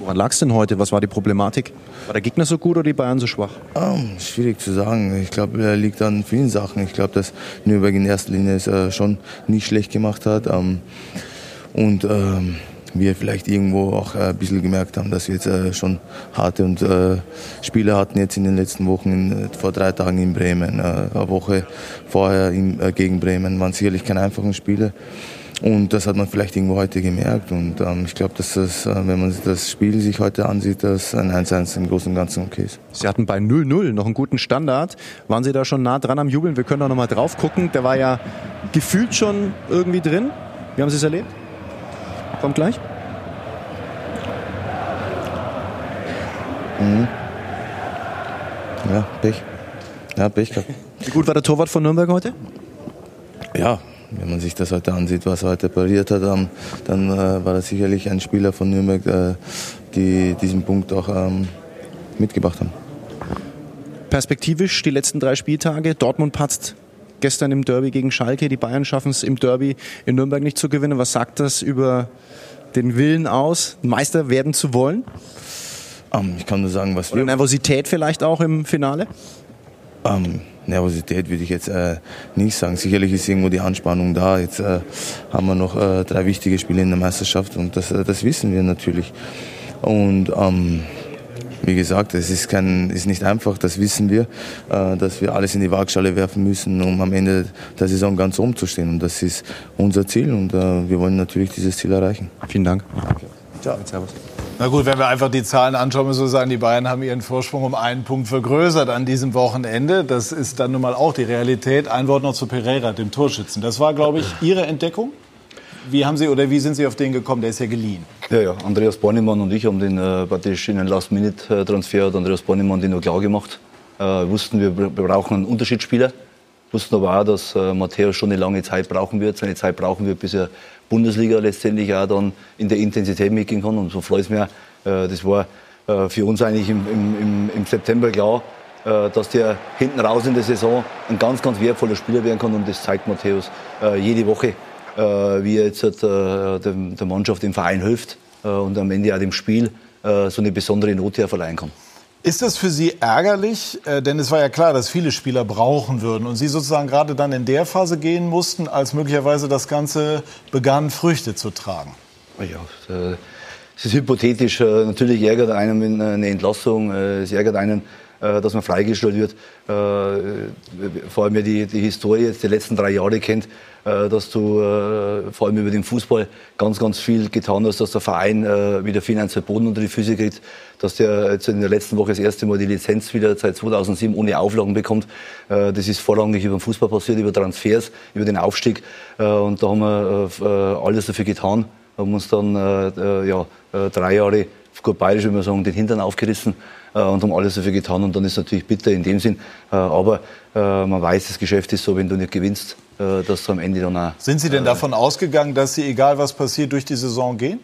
Woran lag es denn heute? Was war die Problematik? War der Gegner so gut oder die Bayern so schwach? Ähm, schwierig zu sagen. Ich glaube, er liegt an vielen Sachen. Ich glaube, dass Nürnberg in erster Linie es äh, schon nicht schlecht gemacht hat. Ähm, und ähm, wir vielleicht irgendwo auch äh, ein bisschen gemerkt haben, dass wir jetzt äh, schon harte und, äh, Spiele hatten jetzt in den letzten Wochen, in, äh, vor drei Tagen in Bremen, äh, eine Woche vorher in, äh, gegen Bremen, waren sicherlich keine einfachen Spiele. Und das hat man vielleicht irgendwo heute gemerkt. Und ähm, ich glaube, dass das, äh, wenn man das Spiel sich heute ansieht, dass ein 1-1 im Großen und Ganzen okay ist. Sie hatten bei 0-0 noch einen guten Standard. Waren Sie da schon nah dran am Jubeln? Wir können da nochmal drauf gucken. Der war ja gefühlt schon irgendwie drin. Wie haben Sie es erlebt? Kommt gleich. Mhm. Ja, Pech. Ja, Pech gehabt. Wie gut war der Torwart von Nürnberg heute? Ja, wenn man sich das heute ansieht, was er heute pariert hat, ähm, dann äh, war das sicherlich ein Spieler von Nürnberg, äh, die diesen Punkt auch ähm, mitgebracht haben. Perspektivisch die letzten drei Spieltage. Dortmund patzt gestern im Derby gegen Schalke. Die Bayern schaffen es im Derby in Nürnberg nicht zu gewinnen. Was sagt das über den Willen aus, Meister werden zu wollen? Ähm, ich kann nur sagen, was Oder wir. Nervosität vielleicht auch im Finale? Ähm, Nervosität würde ich jetzt äh, nicht sagen. Sicherlich ist irgendwo die Anspannung da. Jetzt äh, haben wir noch äh, drei wichtige Spiele in der Meisterschaft und das, äh, das wissen wir natürlich. Und ähm, wie gesagt, es ist, kein, ist nicht einfach, das wissen wir, äh, dass wir alles in die Waagschale werfen müssen, um am Ende der Saison ganz oben zu stehen. Und das ist unser Ziel und äh, wir wollen natürlich dieses Ziel erreichen. Vielen Dank. Ciao. Servus. Na gut, wenn wir einfach die Zahlen anschauen, müssen wir sagen, die Bayern haben ihren Vorsprung um einen Punkt vergrößert an diesem Wochenende. Das ist dann nun mal auch die Realität. Ein Wort noch zu Pereira, dem Torschützen. Das war, glaube ich, Ihre Entdeckung. Wie haben Sie oder wie sind Sie auf den gekommen? Der ist ja geliehen. Ja, ja, Andreas Bornemann und ich haben den äh, praktisch in einen Last-Minute-Transfer, hat Andreas Bornemann den nur klar gemacht. Äh, wussten, wir, wir brauchen einen Unterschiedsspieler. Wussten aber auch, dass äh, Matthäus schon eine lange Zeit brauchen wird. Seine Zeit brauchen wir, bis er Bundesliga letztendlich auch dann in der Intensität mitgehen kann. Und so freut es mich auch. Äh, das war äh, für uns eigentlich im, im, im, im September klar, äh, dass der hinten raus in der Saison ein ganz, ganz wertvoller Spieler werden kann. Und das zeigt Matthäus jede Woche, wie er jetzt der, Mannschaft, dem Verein hilft und am Ende auch dem Spiel so eine besondere Note verleihen kann. Ist das für Sie ärgerlich? Äh, Denn es war ja klar, dass viele Spieler brauchen würden und Sie sozusagen gerade dann in der Phase gehen mussten, als möglicherweise das Ganze begann, Früchte zu tragen. Ja, äh, es ist hypothetisch. Äh, Natürlich ärgert einen eine Entlassung, es ärgert einen, dass man freigestellt wird. Vor allem, wer die, die Historie jetzt der letzten drei Jahre kennt, dass du äh, vor allem über den Fußball ganz, ganz viel getan hast, dass der Verein äh, wieder finanziell Boden unter die Füße kriegt, dass der jetzt in der letzten Woche das erste Mal die Lizenz wieder seit 2007 ohne Auflagen bekommt. Äh, Das ist vorrangig über den Fußball passiert, über Transfers, über den Aufstieg. Äh, Und da haben wir äh, äh, alles dafür getan haben uns dann äh, äh, ja, äh, drei Jahre, gut bayerisch würde man sagen, den Hintern aufgerissen äh, und haben alles dafür getan. Und dann ist es natürlich bitter in dem Sinn. Äh, aber äh, man weiß, das Geschäft ist so, wenn du nicht gewinnst, äh, dass du am Ende dann auch. Sind Sie denn davon ausgegangen, dass Sie, egal was passiert, durch die Saison gehen?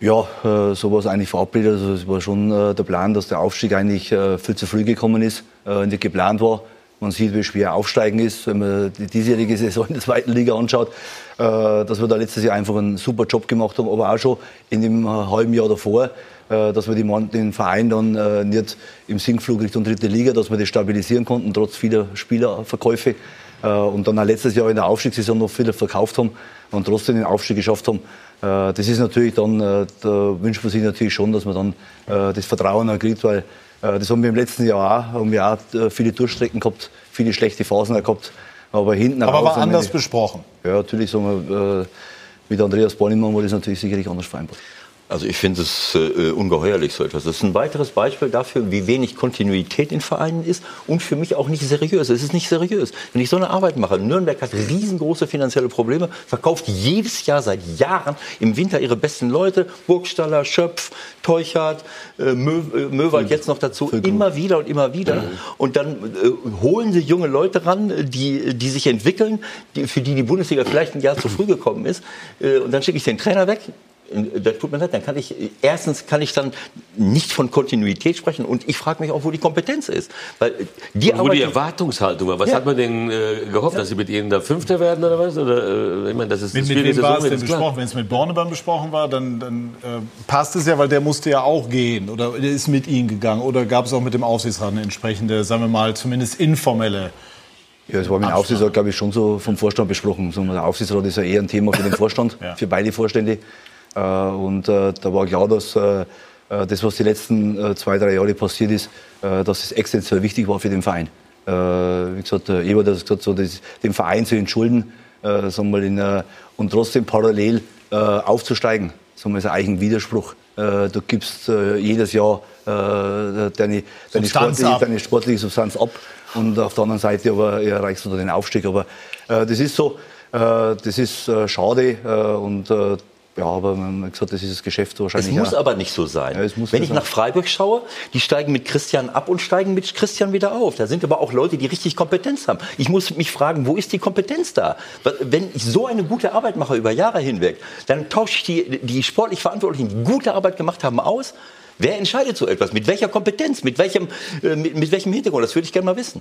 Ja, äh, so war es eigentlich verabredet. Also es war schon äh, der Plan, dass der Aufstieg eigentlich äh, viel zu früh gekommen ist, äh, nicht geplant war. Man sieht, wie schwer Aufsteigen ist, wenn man die diesjährige Saison in der zweiten Liga anschaut, äh, dass wir da letztes Jahr einfach einen super Job gemacht haben, aber auch schon in dem äh, halben Jahr davor, äh, dass wir die den Verein dann äh, nicht im Sinkflug Richtung dritte Liga, dass wir das stabilisieren konnten, trotz vieler Spielerverkäufe. Äh, und dann auch letztes Jahr in der Aufstiegssaison noch viele verkauft haben und trotzdem den Aufstieg geschafft haben. Äh, Das ist natürlich dann, äh, da wünscht man sich natürlich schon, dass man dann äh, das Vertrauen kriegt, weil äh, das haben wir im letzten Jahr auch, haben wir auch äh, viele Durchstrecken gehabt, viele schlechte Phasen gehabt. Aber hinten Aber war anders wir- besprochen. Ja, natürlich sagen wir, äh, mit Andreas Bornemann war das natürlich sicherlich anders vereinbart. Also ich finde es äh, ungeheuerlich so etwas. Das ist ein weiteres Beispiel dafür, wie wenig Kontinuität in Vereinen ist und für mich auch nicht seriös. Es ist nicht seriös. Wenn ich so eine Arbeit mache, Nürnberg hat riesengroße finanzielle Probleme, verkauft jedes Jahr seit Jahren im Winter ihre besten Leute, Burgstaller, Schöpf, Teuchert, äh, Mö, äh, Möwald jetzt noch dazu, immer wieder und immer wieder. Und dann äh, holen sie junge Leute ran, die, die sich entwickeln, die, für die die Bundesliga vielleicht ein Jahr zu früh gekommen ist. Äh, und dann schicke ich den Trainer weg, das tut mir leid, dann kann ich, erstens kann ich dann nicht von Kontinuität sprechen und ich frage mich auch, wo die Kompetenz ist. Weil die und wo die Erwartungshaltung war. Was ja. hat man denn äh, gehofft, ja. dass sie mit ihnen da Fünfter werden oder was? Oder, äh, ich meine, das ist mit, mit wem war es denn besprochen? Wenn es mit Bornemann besprochen war, dann, dann äh, passt es ja, weil der musste ja auch gehen oder der ist mit ihnen gegangen oder gab es auch mit dem Aufsichtsrat eine entsprechende, sagen wir mal, zumindest informelle ja, es war mit dem Aufsichtsrat, glaube ich, schon so vom Vorstand besprochen. Der Aufsichtsrat ist ja eher ein Thema für den Vorstand, ja. für beide Vorstände. Äh, und äh, da war klar, dass äh, das, was die letzten zwei, drei Jahre passiert ist, dass es extrem wichtig war für den Verein. Wie gesagt, Ebert hat gesagt, so, das, den Verein zu entschulden sagen wir, in, und trotzdem parallel aufzusteigen. Sagen wir, ist eigentlich ein Widerspruch. Du gibst jedes Jahr deine, deine, sportliche, deine sportliche Substanz ab und auf der anderen Seite aber erreichst du den Aufstieg. Aber das ist so, das ist schade und ja, aber man hat gesagt, das ist das Geschäft wahrscheinlich. Es muss ja. aber nicht so sein. Ja, Wenn ich nach Freiburg schaue, die steigen mit Christian ab und steigen mit Christian wieder auf. Da sind aber auch Leute, die richtig Kompetenz haben. Ich muss mich fragen, wo ist die Kompetenz da? Wenn ich so eine gute Arbeit mache über Jahre hinweg, dann tausche ich die, die sportlich Verantwortlichen, die gute Arbeit gemacht haben, aus. Wer entscheidet so etwas? Mit welcher Kompetenz? Mit welchem, äh, mit, mit welchem Hintergrund? Das würde ich gerne mal wissen.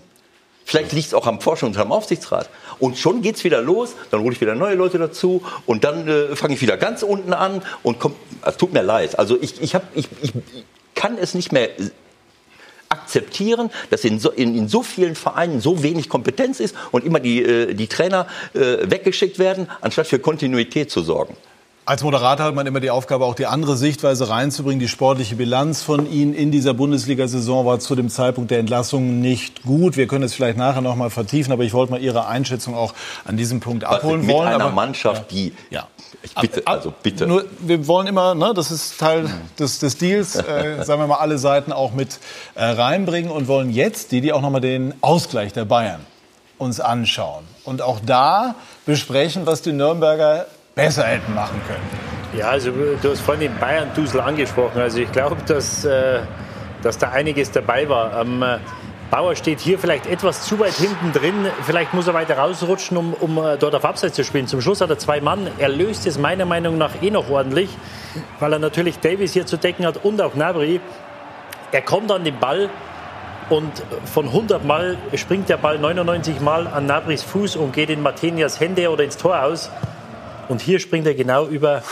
Vielleicht liegt es auch am Forschungs- und am Aufsichtsrat. Und schon geht es wieder los, dann hole ich wieder neue Leute dazu und dann äh, fange ich wieder ganz unten an und komm, es tut mir leid. Also ich, ich, hab, ich, ich kann es nicht mehr akzeptieren, dass in so, in, in so vielen Vereinen so wenig Kompetenz ist und immer die, äh, die Trainer äh, weggeschickt werden, anstatt für Kontinuität zu sorgen. Als Moderator hat man immer die Aufgabe, auch die andere Sichtweise reinzubringen. Die sportliche Bilanz von Ihnen in dieser Bundesliga-Saison war zu dem Zeitpunkt der Entlassung nicht gut. Wir können es vielleicht nachher noch mal vertiefen, aber ich wollte mal Ihre Einschätzung auch an diesem Punkt abholen mit wollen. Mit einer aber, Mannschaft, die ja. Ich bitte, also bitte. Nur, wir wollen immer, ne, das ist Teil des, des Deals, äh, sagen wir mal, alle Seiten auch mit äh, reinbringen und wollen jetzt, die, die auch noch mal den Ausgleich der Bayern uns anschauen und auch da besprechen, was die Nürnberger besser hätten machen können. Ja, also du hast vorhin den Bayern-Dusel angesprochen. Also ich glaube, dass, äh, dass da einiges dabei war. Ähm, Bauer steht hier vielleicht etwas zu weit hinten drin. Vielleicht muss er weiter rausrutschen, um, um äh, dort auf Abseits zu spielen. Zum Schluss hat er zwei Mann. Er löst es meiner Meinung nach eh noch ordentlich, weil er natürlich Davis hier zu decken hat und auch Nabri. Er kommt an den Ball und von 100 Mal springt der Ball 99 Mal an Nabris Fuß und geht in Martenias Hände oder ins Tor aus. Und hier springt er genau über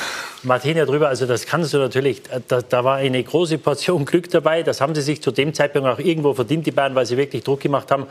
Martina drüber. Also das kannst du natürlich, da, da, war eine große Portion Glück dabei. Das haben sie sich zu dem Zeitpunkt auch irgendwo verdient, die Bayern, weil sie wirklich Druck gemacht haben.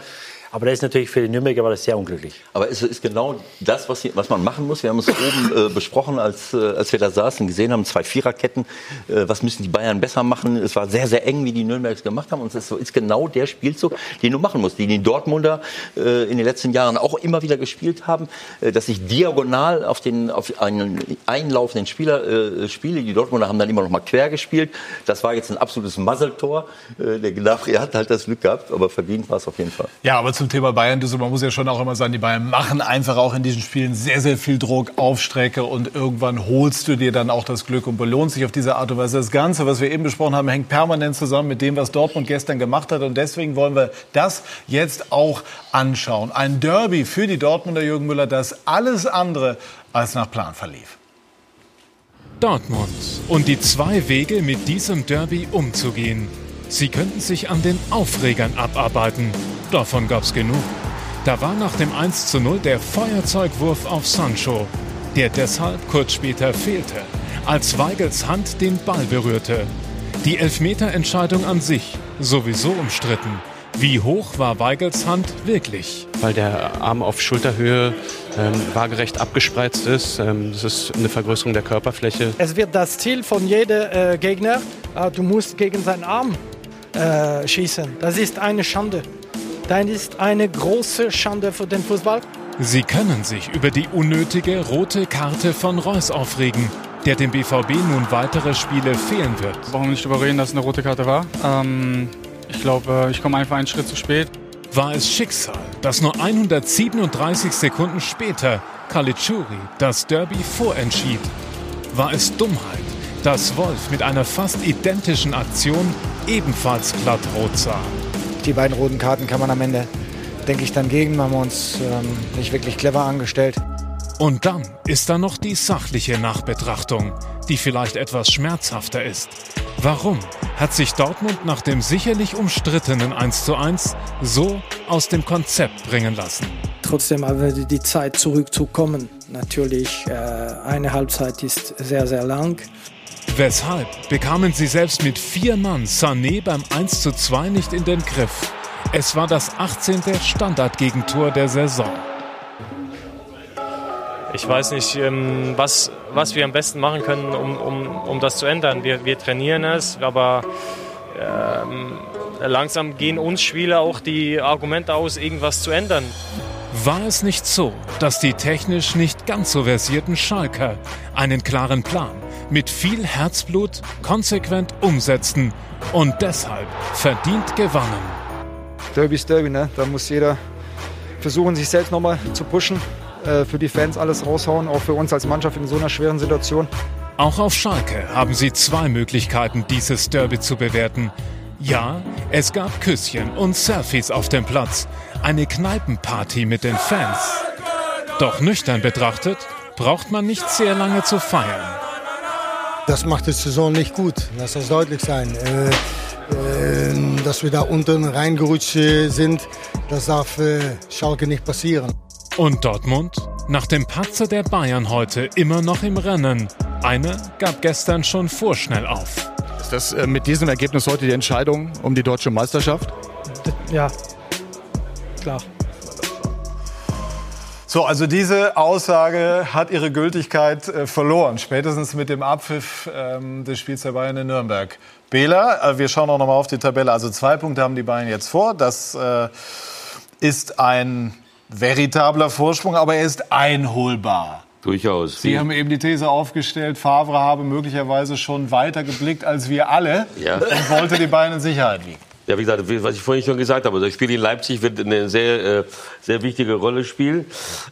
Aber das ist natürlich für die Nürnberger war das sehr unglücklich. Aber es ist genau das, was, was man machen muss. Wir haben es oben äh, besprochen, als, äh, als wir da saßen, gesehen haben, zwei Viererketten. Äh, was müssen die Bayern besser machen? Es war sehr, sehr eng, wie die Nürnbergs gemacht haben. Und es ist, ist genau der Spielzug, den du machen musst, den die Dortmunder äh, in den letzten Jahren auch immer wieder gespielt haben, äh, dass ich diagonal auf, den, auf einen einlaufenden Spieler äh, spiele. Die Dortmunder haben dann immer noch mal quer gespielt. Das war jetzt ein absolutes Muzzletor. der Gnabry hat halt das Glück gehabt, aber verdient war es auf jeden Fall. Ja, aber zum Thema Bayern, man muss ja schon auch immer sagen, die Bayern machen einfach auch in diesen Spielen sehr, sehr viel Druck auf Strecke und irgendwann holst du dir dann auch das Glück und belohnt sich auf diese Art und Weise. Das Ganze, was wir eben besprochen haben, hängt permanent zusammen mit dem, was Dortmund gestern gemacht hat und deswegen wollen wir das jetzt auch anschauen. Ein Derby für die Dortmunder Jürgen Müller, das alles andere als nach Plan verlief. Dortmund und die zwei Wege, mit diesem Derby umzugehen. Sie könnten sich an den Aufregern abarbeiten. Davon gab's genug. Da war nach dem 1 zu 0 der Feuerzeugwurf auf Sancho, der deshalb kurz später fehlte, als Weigels Hand den Ball berührte. Die Elfmeterentscheidung an sich sowieso umstritten. Wie hoch war Weigels Hand wirklich? Weil der Arm auf Schulterhöhe ähm, waagerecht abgespreizt ist. Ähm, das ist eine Vergrößerung der Körperfläche. Es wird das Ziel von jedem äh, Gegner. Äh, du musst gegen seinen Arm äh, schießen. Das ist eine Schande. Das ist eine große Schande für den Fußball. Sie können sich über die unnötige rote Karte von Reus aufregen, der dem BVB nun weitere Spiele fehlen wird. Warum nicht darüber reden, dass es eine rote Karte war? Ähm, ich glaube, ich komme einfach einen Schritt zu spät. War es Schicksal, dass nur 137 Sekunden später Caligiuri das Derby vorentschied? War es Dummheit, dass Wolf mit einer fast identischen Aktion ebenfalls glatt rot sah? Die beiden roten Karten kann man am Ende, denke ich, dann gegen. Haben wir uns ähm, nicht wirklich clever angestellt. Und dann ist da noch die sachliche Nachbetrachtung, die vielleicht etwas schmerzhafter ist. Warum hat sich Dortmund nach dem sicherlich umstrittenen 1:1 so aus dem Konzept bringen lassen? Trotzdem haben wir die Zeit zurückzukommen. Natürlich, äh, eine Halbzeit ist sehr, sehr lang. Weshalb bekamen sie selbst mit vier Mann Sané beim 1:2 nicht in den Griff? Es war das 18. Standardgegentor der Saison. Ich weiß nicht, ähm, was, was wir am besten machen können, um, um, um das zu ändern. Wir, wir trainieren es, aber ähm, langsam gehen uns Spieler auch die Argumente aus, irgendwas zu ändern. War es nicht so, dass die technisch nicht ganz so versierten Schalker einen klaren Plan mit viel Herzblut konsequent umsetzten und deshalb verdient gewannen? Derby ist Derby, ne? Da muss jeder versuchen, sich selbst nochmal zu pushen, äh, für die Fans alles raushauen, auch für uns als Mannschaft in so einer schweren Situation. Auch auf Schalke haben sie zwei Möglichkeiten, dieses Derby zu bewerten. Ja, es gab Küsschen und Selfies auf dem Platz, eine Kneipenparty mit den Fans. Doch nüchtern betrachtet, braucht man nicht sehr lange zu feiern. Das macht die Saison nicht gut, lass das deutlich sein. Äh, äh, dass wir da unten reingerutscht sind, das darf äh, Schalke nicht passieren. Und Dortmund? Nach dem Patzer der Bayern heute immer noch im Rennen. Eine gab gestern schon vorschnell auf. Ist das äh, mit diesem Ergebnis heute die Entscheidung um die deutsche Meisterschaft? Ja, klar. So, also diese Aussage hat ihre Gültigkeit äh, verloren, spätestens mit dem Abpfiff ähm, des Spiels der Bayern in Nürnberg. Bela, äh, wir schauen auch noch mal auf die Tabelle. Also zwei Punkte haben die Bayern jetzt vor. Das äh, ist ein veritabler Vorsprung, aber er ist einholbar. Durchaus. Sie haben eben die These aufgestellt, Favre habe möglicherweise schon weiter geblickt als wir alle Ja. und wollte die Bayern in Sicherheit wiegen. Ja, wie gesagt, was ich vorhin schon gesagt habe, das Spiel in Leipzig wird eine sehr, äh, sehr wichtige Rolle spielen.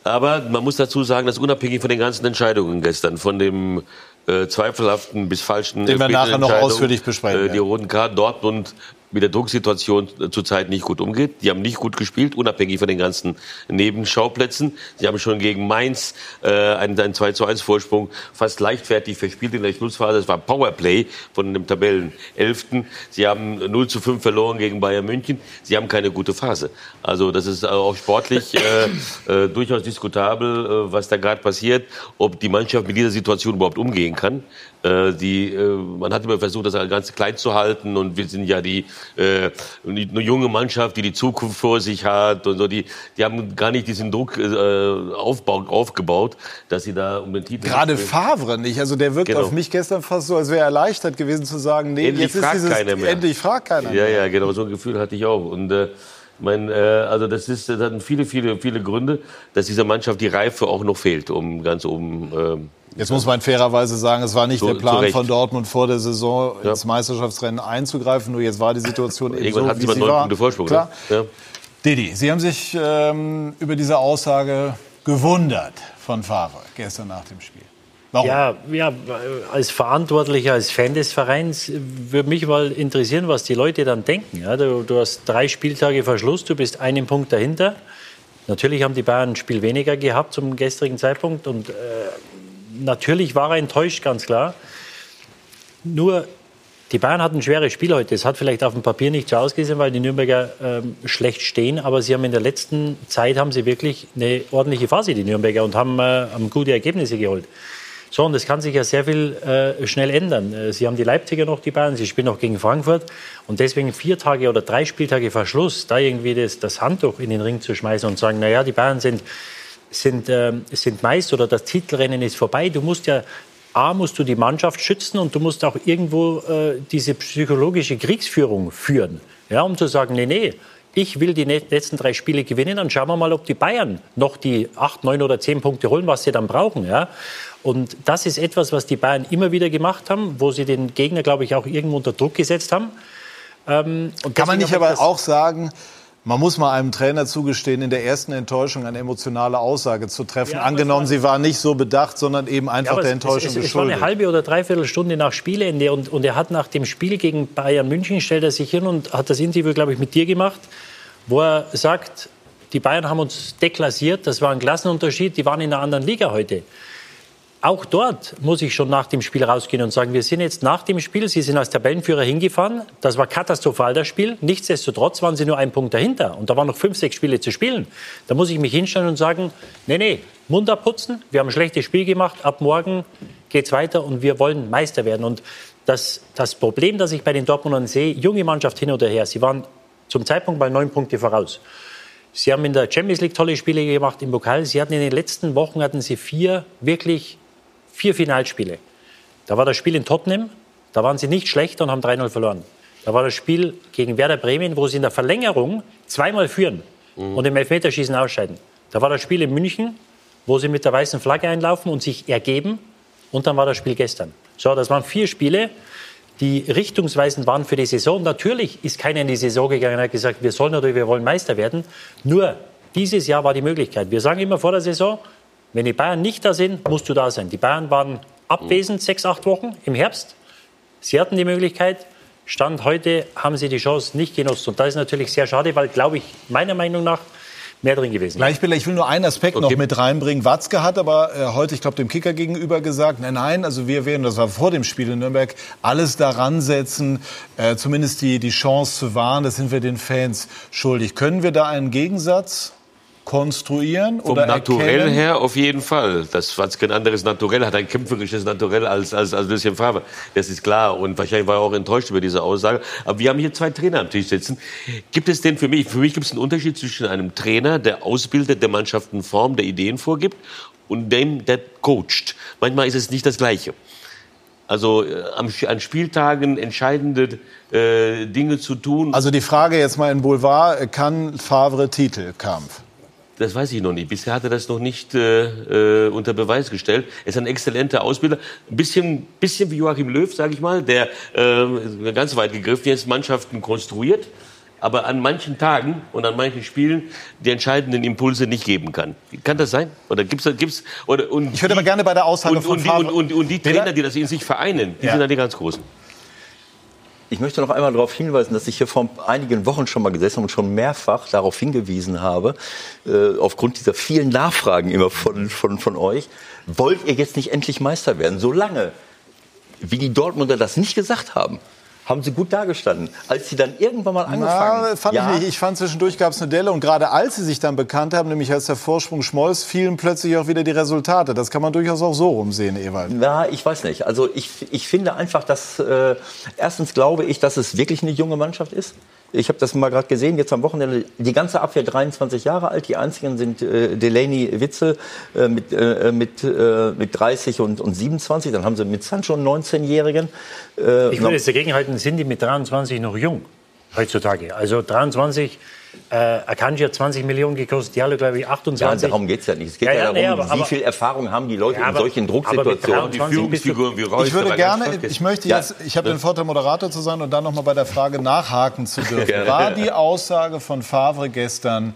Aber man muss dazu sagen, dass unabhängig von den ganzen Entscheidungen gestern, von dem äh, zweifelhaften bis falschen Den wir nachher noch ausführlich besprechen Äh, die roten Karten Dortmund mit der Drucksituation äh, zurzeit nicht gut umgeht. Die haben nicht gut gespielt, unabhängig von den ganzen Nebenschauplätzen. Sie haben schon gegen Mainz äh, einen, einen 2 zu 1 Vorsprung fast leichtfertig verspielt in der Schlussphase. Das war Powerplay von dem Tabellen 11. Sie haben 0 zu 5 verloren gegen Bayern München. Sie haben keine gute Phase. Also das ist auch sportlich äh, äh, durchaus diskutabel, äh, was da gerade passiert, ob die Mannschaft mit dieser Situation überhaupt umgehen kann. Äh, die, äh, man hat immer versucht, das ganz klein zu halten und wir sind ja die äh, eine junge Mannschaft, die die Zukunft vor sich hat und so. Die, die haben gar nicht diesen Druck äh, aufbau, aufgebaut, dass sie da um den Titel Gerade. Favre nicht. Also der wirkt Genau. auf mich gestern fast so, als wäre er erleichtert gewesen zu sagen, nee, Endlich jetzt ist fragt dieses keiner mehr. endlich fragt keiner Ja, mehr. ja, genau, so ein Gefühl hatte ich auch. Und äh, mein, äh, also das ist, das hatten viele, viele, viele Gründe, dass dieser Mannschaft die Reife auch noch fehlt, um ganz oben. ähm, Jetzt muss man fairerweise sagen, es war nicht Zu- der Plan von Dortmund vor der Saison Ja. ins Meisterschaftsrennen einzugreifen. Nur jetzt war die Situation eben Irgendwann so, hatten wie sie mal neun war. Punkte Vorsprung. Klar. Ne? Ja. Didi, Sie haben sich ähm, über diese Aussage gewundert von Favre gestern nach dem Spiel. Warum? Ja, ja, als Verantwortlicher, als Fan des Vereins würde mich mal interessieren, was die Leute dann denken. Ja, du, du hast drei Spieltage Verschluss, du bist einen Punkt dahinter. Natürlich haben die Bayern ein Spiel weniger gehabt zum gestrigen Zeitpunkt und äh, natürlich war er enttäuscht, ganz klar. Nur die Bayern hatten ein schweres Spiel heute. Es hat vielleicht auf dem Papier nicht so ausgesehen, weil die Nürnberger ähm, schlecht stehen. Aber sie haben in der letzten Zeit haben sie wirklich eine ordentliche Phase, die Nürnberger, und haben, äh, haben gute Ergebnisse geholt. So, und das kann sich ja sehr viel äh, schnell ändern. Äh, Sie haben die Leipziger noch, die Bayern, sie spielen noch gegen Frankfurt. Und deswegen vier Tage oder drei Spieltage Verschluss, da irgendwie das, das Handtuch in den Ring zu schmeißen und sagen, naja, die Bayern sind, sind, ähm, sind Meister oder das Titelrennen ist vorbei. Du musst ja, A, musst du die Mannschaft schützen und du musst auch irgendwo äh, diese psychologische Kriegsführung führen. Ja, um zu sagen, nee, nee, ich will die letzten drei Spiele gewinnen, dann schauen wir mal, ob die Bayern noch die acht, neun oder zehn Punkte holen, was sie dann brauchen. Ja? Und das ist etwas, was die Bayern immer wieder gemacht haben, wo sie den Gegner, glaube ich, auch irgendwo unter Druck gesetzt haben. Ähm, Kann man nicht aber auch sagen, man muss mal einem Trainer zugestehen, in der ersten Enttäuschung eine emotionale Aussage zu treffen. Ja, Angenommen, sie war nicht so bedacht, sondern eben einfach aber der es- Enttäuschung es, es, es war geschuldet. eine halbe oder dreiviertel Stunde nach Spielende und, und er hat nach dem Spiel gegen Bayern München stellt er sich hin und hat das Interview, glaube ich, mit dir gemacht, wo er sagt, die Bayern haben uns deklassiert, das war ein Klassenunterschied, die waren in einer anderen Liga heute. Auch dort muss ich schon nach dem Spiel rausgehen und sagen, wir sind jetzt nach dem Spiel, Sie sind als Tabellenführer hingefahren, das war katastrophal, das Spiel. Nichtsdestotrotz waren Sie nur einen Punkt dahinter und da waren noch fünf, sechs Spiele zu spielen. Da muss ich mich hinstellen und sagen, nee, nee, Mund abputzen, wir haben ein schlechtes Spiel gemacht, ab morgen geht's weiter und wir wollen Meister werden. Und das, das Problem, das ich bei den Dortmundern sehe, junge Mannschaft hin oder her, sie waren zum Zeitpunkt mal neun Punkte voraus. Sie haben in der Champions League tolle Spiele gemacht im Pokal. Sie hatten in den letzten Wochen hatten sie vier wirklich vier Finalspiele. Da war das Spiel in Tottenham, da waren sie nicht schlecht und haben 3-0 verloren. Da war das Spiel gegen Werder Bremen, wo sie in der Verlängerung zweimal führen mhm. und im Elfmeterschießen ausscheiden. Da war das Spiel in München, wo sie mit der weißen Flagge einlaufen und sich ergeben. Und dann war das Spiel gestern. So, das waren vier Spiele, die richtungsweisend waren für die Saison. Natürlich ist keiner in die Saison gegangen und hat gesagt, wir sollen oder wir wollen Meister werden. Nur dieses Jahr war die Möglichkeit. Wir sagen immer vor der Saison, wenn die Bayern nicht da sind, musst du da sein. Die Bayern waren abwesend sechs, acht Wochen im Herbst. Sie hatten die Möglichkeit. Stand heute haben sie die Chance nicht genutzt. Und das ist natürlich sehr schade, weil, glaube ich, meiner Meinung nach mehr drin gewesen. Gleichbilder, ich will nur einen Aspekt okay. noch mit reinbringen. Watzke hat aber äh, heute, ich glaube, dem Kicker gegenüber gesagt, nein, nein, also wir werden, das war vor dem Spiel in Nürnberg, alles daran setzen, äh, zumindest die, die Chance zu wahren. Das sind wir den Fans schuldig. Können wir da einen Gegensatz konstruieren Vom oder Naturell erkennen? her auf jeden Fall. Das war kein anderes Naturell, hat ein kämpferisches Naturell als, als, als Lucien Favre. Das ist klar. Und wahrscheinlich war er auch enttäuscht über diese Aussage. Aber wir haben hier zwei Trainer am Tisch sitzen. Gibt es denn für mich, für mich gibt es einen Unterschied zwischen einem Trainer, der ausbildet, der Mannschaften Form, der Ideen vorgibt, und dem, der coacht. Manchmal ist es nicht das Gleiche. Also äh, an Spieltagen entscheidende äh, Dinge zu tun. Also die Frage jetzt mal in Boulevard, kann Favre Titelkampf? Das weiß ich noch nicht. Bisher hat er das noch nicht äh, äh, unter Beweis gestellt. Er ist ein exzellenter Ausbilder. Ein bisschen, bisschen wie Joachim Löw, sage ich mal, der äh, ganz weit gegriffen jetzt Mannschaften konstruiert, aber an manchen Tagen und an manchen Spielen die entscheidenden Impulse nicht geben kann. Kann das sein? Oder gibt's, gibt's, oder, und ich würde aber gerne bei der Aussage und, von und, die, und, und, und die Trainer, die das in sich vereinen, die Ja. sind dann die ganz Großen. Ich möchte noch einmal darauf hinweisen, dass ich hier vor einigen Wochen schon mal gesessen habe und schon mehrfach darauf hingewiesen habe, äh, aufgrund dieser vielen Nachfragen immer von, von, von euch, wollt ihr jetzt nicht endlich Meister werden? Solange, wie die Dortmunder das nicht gesagt haben, haben sie gut dargestanden. Als sie dann irgendwann mal angefangen Na, fand Ja. ich nicht. Ich fand zwischendurch gab es eine Delle und gerade als sie sich dann bekannt haben, nämlich als der Vorsprung schmolz, fielen plötzlich auch wieder die Resultate. Das kann man durchaus auch so rumsehen, Ewald. Na, ich weiß nicht. Also ich, ich finde einfach, dass äh, erstens glaube ich, dass es wirklich eine junge Mannschaft ist. Ich habe das mal gerade gesehen, jetzt am Wochenende, die ganze Abwehr 23 Jahre alt. Die einzigen sind äh, Delaney Witzel äh, mit, äh, mit, äh, mit 30 und, und 27. Dann haben sie mit Sancho einen 19-Jährigen. Äh, Ich würde jetzt dagegen halten, sind die mit 23 noch jung heutzutage. Also 23, äh, Akanji hat 20 Millionen gekostet, Diallo glaube ich ja, 28. darum geht es ja nicht. Es geht Ja, ja, ja, darum, nee, aber- wie viel Erfahrung haben die Leute Ja, in aber- solchen aber mit Drucksituationen. 23 bist du- Ich würde gerne, ich möchte Ja. jetzt, ich habe den Vorteil, Moderator zu sein und dann noch mal bei der Frage nachhaken zu dürfen. War die Aussage von Favre gestern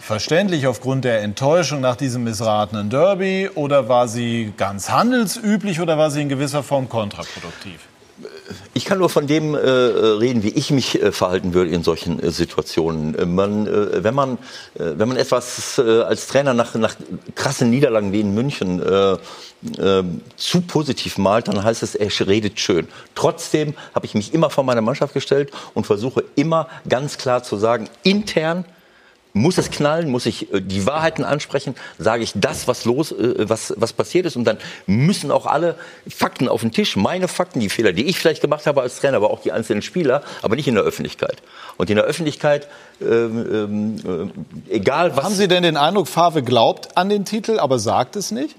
verständlich aufgrund der Enttäuschung nach diesem missratenen Derby oder war sie ganz handelsüblich oder war sie in gewisser Form kontraproduktiv? Ich kann nur von dem äh, reden, wie ich mich äh, verhalten würde in solchen äh, Situationen. Äh, man, äh, wenn, man, äh, wenn man etwas äh, als Trainer nach, nach krassen Niederlagen wie in München äh, äh, zu positiv malt, dann heißt es, er redet schön. Trotzdem habe ich mich immer vor meine Mannschaft gestellt und versuche immer ganz klar zu sagen, intern muss es knallen, muss ich äh, die Wahrheiten ansprechen, sage ich das, was los, äh, was, was passiert ist und dann müssen auch alle Fakten auf den Tisch, meine Fakten, die Fehler, die ich vielleicht gemacht habe als Trainer, aber auch die einzelnen Spieler, aber nicht in der Öffentlichkeit. Und in der Öffentlichkeit, ähm, ähm, äh, egal was... Haben Sie denn den Eindruck, Favre glaubt an den Titel, aber sagt es nicht?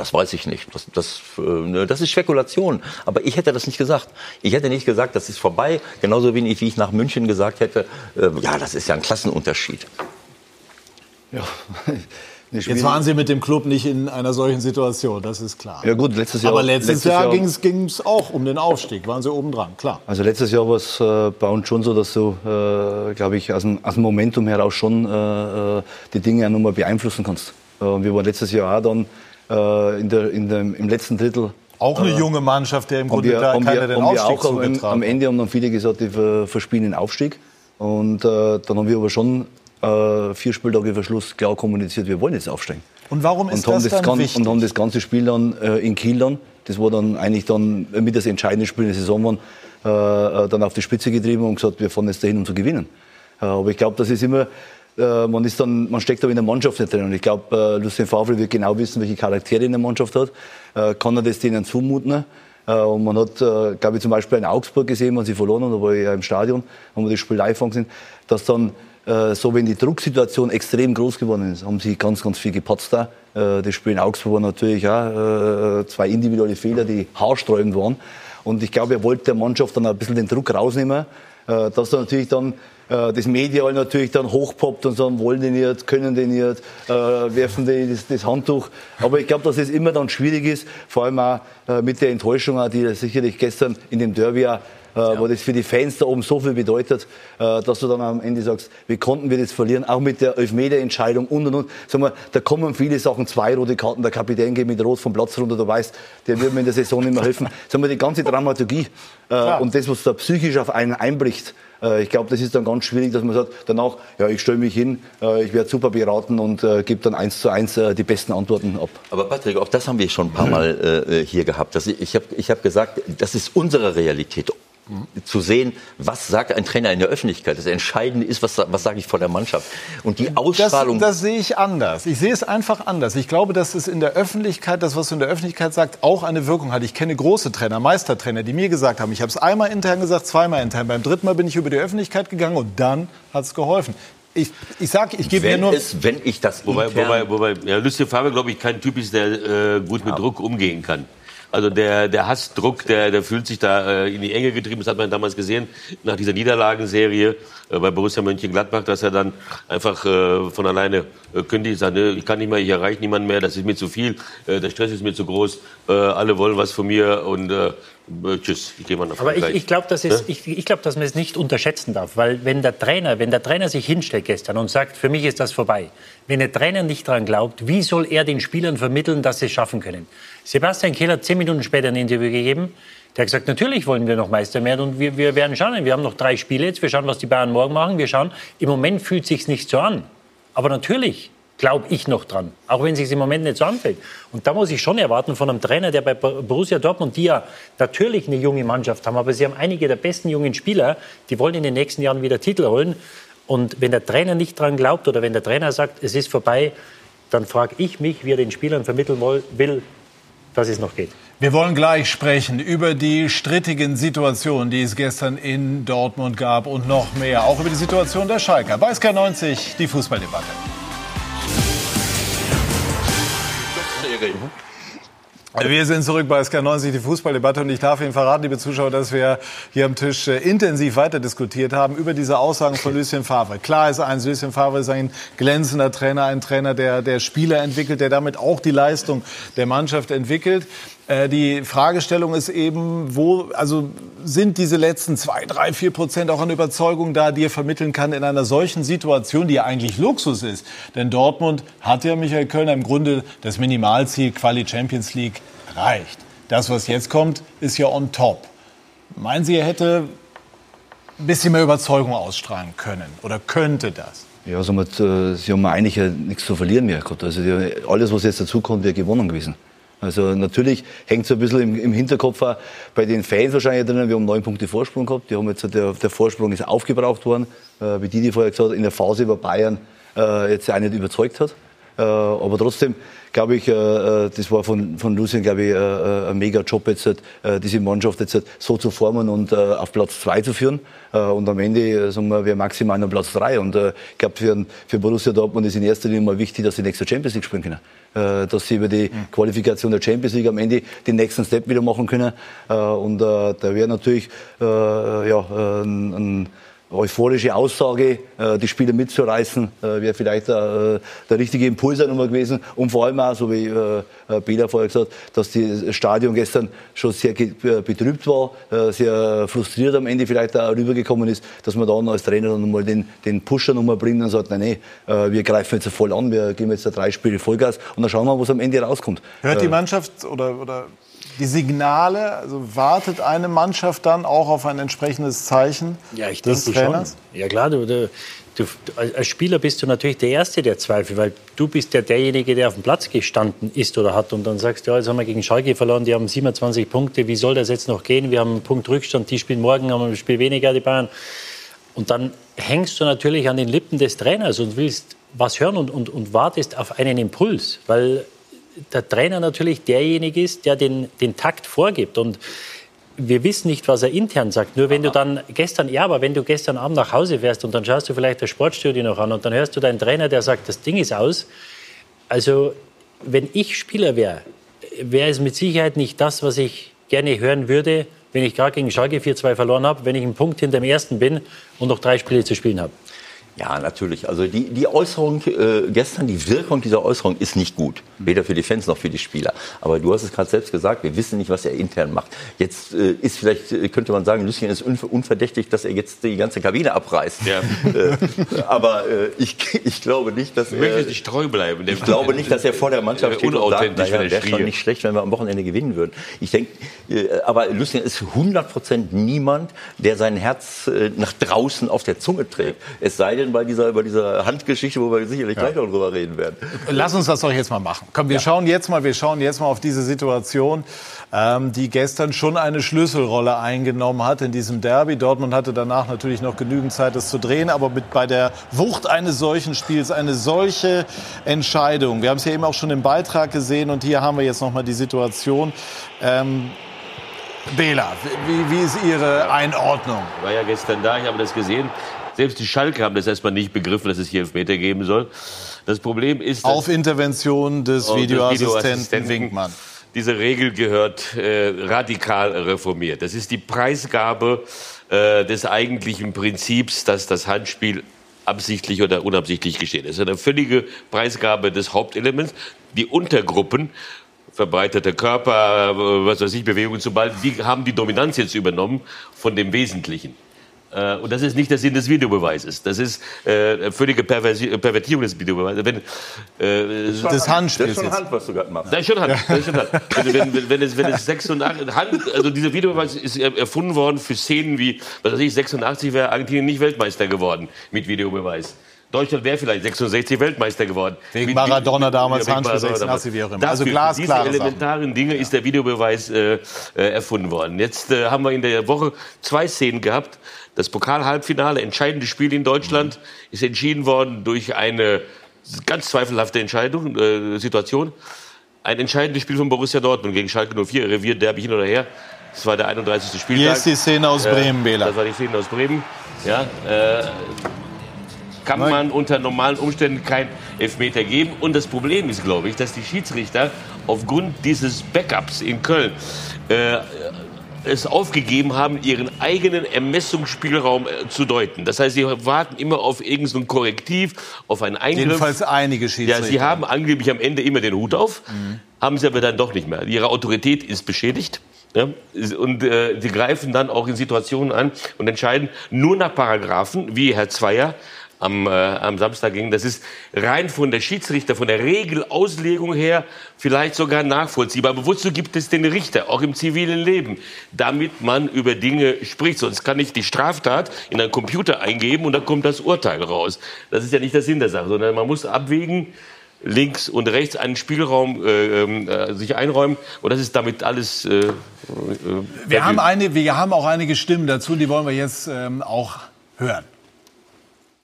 Das weiß ich nicht. Das, das, äh, ne, das ist Spekulation. Aber ich hätte das nicht gesagt. Ich hätte nicht gesagt, das ist vorbei. Genauso wenig, wie ich nach München gesagt hätte, äh, ja, das ist ja ein Klassenunterschied. Ja. Jetzt waren Sie mit dem Club nicht in einer solchen Situation, das ist klar. Ja gut, letztes Jahr. Aber letztes, letztes Jahr, Jahr- ging es auch um den Aufstieg, waren Sie oben dran, klar. Also letztes Jahr war es äh, bei uns schon so, dass du, äh, glaube ich, aus dem, aus dem Momentum heraus schon äh, äh, die Dinge auch nochmal beeinflussen kannst. Äh, und wir waren letztes Jahr auch dann äh, in der, in dem, im letzten Drittel. Auch eine äh, junge Mannschaft, der im Grunde wir, da keiner wir, den Aufstieg auch am, am. Ende haben dann viele gesagt, die ver- verspielen den Aufstieg. Und äh, dann haben wir aber schon äh, vier Spieltage vor Schluss klar kommuniziert, wir wollen jetzt aufsteigen. Und warum ist und das das, dann wichtig? und haben das ganze Spiel dann äh, in Kiel dann, das war dann eigentlich dann mit das entscheidende Spiel in der Saison waren, äh, äh, dann auf die Spitze getrieben und gesagt, wir fahren jetzt dahin, um zu gewinnen. Äh, aber ich glaube, das ist immer, äh, man, ist dann, man steckt aber in der Mannschaft nicht drin. Und ich glaube, äh, Lucien Favre wird genau wissen, welche Charaktere in der Mannschaft hat. Äh, kann er das denen zumuten? Äh, und man hat, äh, glaube ich, zum Beispiel in Augsburg gesehen, wenn sie verloren haben, da war ich ja im Stadion, haben wir das Spiel live angesehen, dass dann äh, so, wenn die Drucksituation extrem groß geworden ist, haben sie ganz, ganz viel gepatzt da. Das Spiel in Augsburg war natürlich auch zwei individuelle Fehler, die haarsträubend waren. Und ich glaube, er wollte der Mannschaft dann ein bisschen den Druck rausnehmen, dass dann natürlich dann äh, das Medial natürlich dann hochpoppt und sagen, wollen die nicht, können die nicht, äh, werfen die das, das Handtuch. Aber ich glaube, dass es immer dann schwierig ist, vor allem auch äh, mit der Enttäuschung, die sicherlich gestern in dem Derby auch äh, wo das für die Fans da oben so viel bedeutet, äh, dass du dann am Ende sagst, wie konnten wir das verlieren, auch mit der Elfmeter-Entscheidung und und und. Sag mal, da kommen viele Sachen, zwei rote Karten, der Kapitän geht mit Rot vom Platz runter, du weißt, der wird mir in der Saison nicht mehr helfen. Sag mal, die ganze Dramaturgie äh, und das, was da psychisch auf einen einbricht, äh, ich glaube, das ist dann ganz schwierig, dass man sagt, danach, ja, ich stelle mich hin, äh, ich werde super beraten und äh, gebe dann eins zu eins äh, die besten Antworten ab. Aber Patrick, auch das haben wir schon ein paar Mal äh, hier gehabt. Das, ich habe ich hab gesagt, das ist unsere Realität. Zu sehen, was sagt ein Trainer in der Öffentlichkeit. Das Entscheidende ist, was, was sage ich vor der Mannschaft. Und die Das, Ausstrahlung. das sehe ich anders. Ich sehe es einfach anders. Ich glaube, dass es in der Öffentlichkeit, das, was du in der Öffentlichkeit sagst, auch eine Wirkung hat. Ich kenne große Trainer, Meistertrainer, die mir gesagt haben, ich habe es einmal intern gesagt, zweimal intern. Beim dritten Mal bin ich über die Öffentlichkeit gegangen und dann hat es geholfen. Ich, ich sage, ich gebe mir wenn, nur... es, wenn ich das Wobei, wobei, wobei ja, Lucien Favre, glaube ich, kein Typ ist, der äh, gut mit Druck umgehen kann. Also der, der hasst Druck, der, der fühlt sich da äh, in die Enge getrieben. Das hat man damals gesehen nach dieser Niederlagenserie äh, bei Borussia Mönchengladbach, dass er dann einfach äh, von alleine äh, kündigt, sagt, ne, ich kann nicht mehr, ich erreiche niemanden mehr, das ist mir zu viel, äh, der Stress ist mir zu groß, äh, alle wollen was von mir und äh, äh, tschüss, ich gehe mal nach Aber ich, ich glaube, dass, es- Ne? ich, ich glaub, dass man es nicht unterschätzen darf. Weil wenn der, Trainer, wenn der Trainer sich hinstellt gestern und sagt, für mich ist das vorbei, wenn der Trainer nicht daran glaubt, wie soll er den Spielern vermitteln, dass sie es schaffen können? Sebastian Kehl hat zehn Minuten später ein Interview gegeben. Der hat gesagt, natürlich wollen wir noch Meister werden und wir, wir werden schauen. Wir haben noch drei Spiele jetzt. Wir schauen, was die Bayern morgen machen. Wir schauen. Im Moment fühlt sich nicht so an. Aber natürlich glaube ich noch dran, auch wenn es sich im Moment nicht so anfällt. Und da muss ich schon erwarten von einem Trainer, der bei Borussia Dortmund, die ja natürlich eine junge Mannschaft haben, aber sie haben einige der besten jungen Spieler, die wollen in den nächsten Jahren wieder Titel holen. Und wenn der Trainer nicht dran glaubt oder wenn der Trainer sagt, es ist vorbei, dann frage ich mich, wie er den Spielern vermitteln will, dass es noch geht. Wir wollen gleich sprechen über die strittigen Situationen, die es gestern in Dortmund gab und noch mehr. Auch über die Situation der Schalker. Bei SK90 die Fußballdebatte. Wir sind zurück bei SK90, die Fußballdebatte. Und ich darf Ihnen verraten, liebe Zuschauer, dass wir hier am Tisch äh, intensiv weiter diskutiert haben über diese Aussagen von Lucien Favre. Klar ist eins, Lucien Favre ist ein glänzender Trainer, ein Trainer, der, der Spieler entwickelt, der damit auch die Leistung der Mannschaft entwickelt. Äh, Die Fragestellung ist eben, wo, also sind diese letzten zwei, drei, vier Prozent auch an Überzeugung da, die er vermitteln kann in einer solchen Situation, die ja eigentlich Luxus ist. Denn Dortmund hat ja Michael Kölner im Grunde das Minimalziel Quali Champions League erreicht. Das, was jetzt kommt, ist ja on top. Meinen Sie, er hätte ein bisschen mehr Überzeugung ausstrahlen können oder könnte das? Ja, somit, äh, sie haben eigentlich nichts zu verlieren mehr gehabt. Also alles, was jetzt dazu kommt, wäre gewonnen gewesen. Also natürlich hängt so ein bisschen im, im Hinterkopf auch bei den Fans wahrscheinlich drinnen. Wir haben neun Punkte Vorsprung gehabt. Die haben jetzt, der, der Vorsprung ist aufgebraucht worden. Äh, wie Didi vorher gesagt hat, in der Phase, wo Bayern äh, jetzt auch nicht überzeugt hat. Äh, aber trotzdem, glaube ich, äh, äh, das war von, von Lucien, glaube ich, ein mega Job jetzt, äh, diese Mannschaft jetzt so zu formen und auf Platz zwei zu führen. Und am Ende, sagen wir, wir maximal auf Platz drei. Und ich glaube, für, für Borussia Dortmund ist in erster Linie mal wichtig, dass sie nächste Champions League spielen können. Dass sie über die Qualifikation der Champions League am Ende den nächsten Step wieder machen können. Und da wäre natürlich ja, ein, ein euphorische Aussage, äh, die Spieler mitzureißen, äh, wäre vielleicht äh, der richtige Impuls nochmal gewesen. Und vor allem auch, so wie äh, äh, Bela vorher gesagt hat, dass das Stadion gestern schon sehr äh, betrübt war, äh, sehr frustriert am Ende vielleicht auch rübergekommen ist, dass man dann als Trainer dann nochmal den, den Pusher nochmal bringt und sagt, nein, nein, äh, wir greifen jetzt voll an, wir geben jetzt drei Spiele Vollgas und dann schauen wir, was am Ende rauskommt. Hört Äh, die Mannschaft oder, oder die Signale, also wartet eine Mannschaft dann auch auf ein entsprechendes Zeichen ja, ich des denke Trainers? Schon. Ja klar, du, du, du, als Spieler bist du natürlich der Erste, der zweifelt, weil du bist ja derjenige, der auf dem Platz gestanden ist oder hat und dann sagst du, ja, jetzt haben wir gegen Schalke verloren, die haben 27 Punkte, wie soll das jetzt noch gehen? Wir haben einen Punkt Rückstand, die spielen morgen, haben ein Spiel weniger, die Bayern. Und dann hängst du natürlich an den Lippen des Trainers und willst was hören und, und, und wartest auf einen Impuls, weil der Trainer natürlich derjenige ist, der den, den Takt vorgibt. Und wir wissen nicht, was er intern sagt. Nur wenn du dann gestern, ja, aber wenn du gestern Abend nach Hause fährst und dann schaust du vielleicht das Sportstudio noch an und dann hörst du deinen Trainer, der sagt, das Ding ist aus. Also, wenn ich Spieler wäre, wäre es mit Sicherheit nicht das, was ich gerne hören würde, wenn ich gerade gegen Schalke 4-2 verloren habe, wenn ich einen Punkt hinter dem ersten bin und noch drei Spiele zu spielen habe. Ja, natürlich. Also die, die Äußerung äh, gestern, die Wirkung dieser Äußerung ist nicht gut. Weder für die Fans noch für die Spieler. Aber du hast es gerade selbst gesagt, wir wissen nicht, was er intern macht. Jetzt äh, ist vielleicht, äh, könnte man sagen, Lucien ist unverdächtig, dass er jetzt die ganze Kabine abreißt. Ja. Äh, aber äh, ich, ich glaube nicht, dass er... Ich möchte nicht treu bleiben. Ich glaube nicht, dass er vor der Mannschaft steht und sagt, naja, wäre schon nicht schlecht, wenn wir am Wochenende gewinnen würden. Ich denke, äh, aber Lucien ist 100 Prozent niemand, der sein Herz nach draußen auf der Zunge trägt. Es sei denn, bei dieser, bei dieser Handgeschichte, wo wir sicherlich ja. gleich noch drüber reden werden. Lass uns das doch jetzt mal machen. Komm, wir ja. schauen jetzt mal, wir schauen jetzt mal auf diese Situation, ähm, die gestern schon eine Schlüsselrolle eingenommen hat in diesem Derby. Dortmund hatte danach natürlich noch genügend Zeit, das zu drehen, aber mit bei der Wucht eines solchen Spiels eine solche Entscheidung. Wir haben es ja eben auch schon im Beitrag gesehen und hier haben wir jetzt noch mal die Situation. Ähm, Bela, wie, wie, ist Ihre Einordnung? Ich war ja gestern da, ich habe das gesehen. Selbst die Schalke haben das erstmal nicht begriffen, dass es hier Elfmeter geben soll. Das Problem ist... Auf Intervention des Videoassistenten Winkmann. Diese Regel gehört äh, radikal reformiert. Das ist die Preisgabe äh, des eigentlichen Prinzips, dass das Handspiel absichtlich oder unabsichtlich geschehen ist. Eine völlige Preisgabe des Hauptelements. Die Untergruppen verbreiteter Körper, äh, was weiß ich, Bewegungen zum Ball, die haben die Dominanz jetzt übernommen von dem Wesentlichen. Äh, und das ist nicht der Sinn des Videobeweises. Das ist äh, völlige Perversi Pervertierung des Videobeweises. Wenn, äh, das Handspiels. Das ist schon Hand, was du gerade machst. Das ist schon Hand. Das ist schon Hand. wenn, wenn, wenn, es, wenn es 86, Hand, also dieser Videobeweis ist erfunden worden für Szenen wie, was weiß ich, 86 wäre Argentinien nicht Weltmeister geworden mit Videobeweis. Deutschland wäre vielleicht 66 Weltmeister geworden. Wegen Maradona damals, ja, Handspiel 86, wie auch immer. Also glasklar. Diese elementaren Sachen. Dinge ist der Videobeweis äh, äh, erfunden worden. Jetzt äh, haben wir in der Woche zwei Szenen gehabt. Das Pokal-Halbfinale, entscheidende Spiel in Deutschland, mhm. ist entschieden worden durch eine ganz zweifelhafte Entscheidung, äh, Situation. Ein entscheidendes Spiel von Borussia Dortmund gegen Schalke 04, Revier Derby hin oder her. Das war der 31. Spieltag. Hier ist die Szene aus Bremen, Bela. Das war die Szene aus Bremen. Ja, äh, kann Nein. man unter normalen Umständen kein Elfmeter geben. Und das Problem ist, glaube ich, dass die Schiedsrichter aufgrund dieses Backups in Köln äh, es aufgegeben haben, ihren eigenen Ermessungsspielraum äh, zu deuten. Das heißt, sie warten immer auf irgendein Korrektiv, auf einen Eingriff. Jedenfalls einige Schiedsrichter. Ja, sie haben angeblich am Ende immer den Hut auf, mhm. haben sie aber dann doch nicht mehr. Ihre Autorität ist beschädigt. Ja, und äh, sie greifen dann auch in Situationen an und entscheiden nur nach Paragraphen, wie Herr Zweier am, äh, am Samstag ging. Das ist rein von der Schiedsrichter, von der Regelauslegung her vielleicht sogar nachvollziehbar. Aber wozu gibt es den Richter, auch im zivilen Leben? Damit man über Dinge spricht. Sonst kann ich die Straftat in einen Computer eingeben und dann kommt das Urteil raus. Das ist ja nicht der Sinn der Sache, sondern man muss abwägen, links und rechts einen Spielraum äh, ähm, äh, sich einräumen. Und das ist damit alles. Äh, äh, wir, haben eine, wir haben auch einige Stimmen dazu, die wollen wir jetzt ähm, auch hören.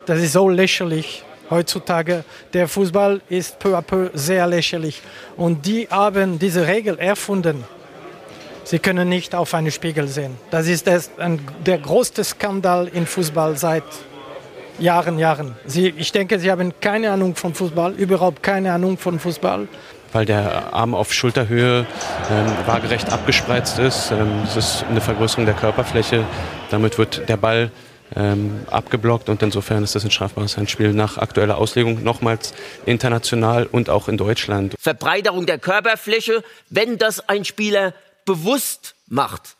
Das ist so lächerlich heutzutage. Der Fußball ist peu à peu sehr lächerlich. Und die haben diese Regel erfunden. Sie können nicht auf einen Spiegel sehen. Das ist ein, der größte Skandal im Fußball seit Jahren, Jahren. Sie, ich denke, Sie haben keine Ahnung von Fußball, überhaupt keine Ahnung von Fußball. Weil der Arm auf Schulterhöhe ähm, waagerecht abgespreizt ist. Ähm, das ist eine Vergrößerung der Körperfläche. Damit wird der Ball ähm, abgeblockt und insofern ist das ein strafbares Handspiel nach aktueller Auslegung nochmals international und auch in Deutschland. Verbreiterung der Körperfläche, wenn das ein Spieler bewusst macht,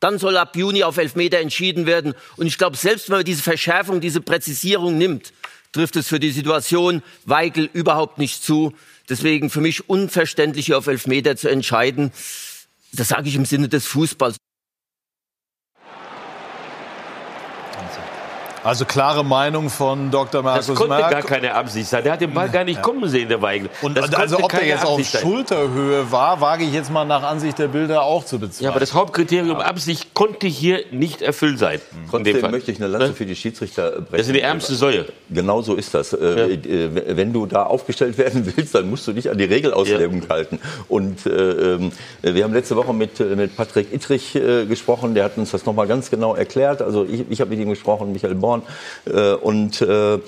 dann soll ab Juni auf Elfmeter entschieden werden. Und ich glaube, selbst wenn man diese Verschärfung, diese Präzisierung nimmt, trifft es für die Situation Weigel überhaupt nicht zu. Deswegen für mich unverständlich, hier auf Elfmeter zu entscheiden. Das sage ich im Sinne des Fußballs. Also klare Meinung von Dr. Markus Das konnte Merck. gar keine Absicht sein. Der hat den Ball gar nicht kommen sehen, der Weigel. Und das also konnte ob der keine jetzt auf Absicht sein. Schulterhöhe war, wage ich jetzt mal nach Ansicht der Bilder auch zu bezweifeln. Ja, aber das Hauptkriterium Absicht konnte hier nicht erfüllt sein. In dem Trotzdem möchte ich eine Lanze für die Schiedsrichter brechen. Das ist die ärmste Säue. Genau so ist das. Äh, äh, Wenn du da aufgestellt werden willst, dann musst du dich an die Regelauslegung halten. Und äh, ähm, wir haben letzte Woche mit, äh, mit Patrick Ittrich äh, gesprochen. Der hat uns das nochmal ganz genau erklärt. Also ich, ich habe mit ihm gesprochen, Michael Born. Äh, und äh, äh,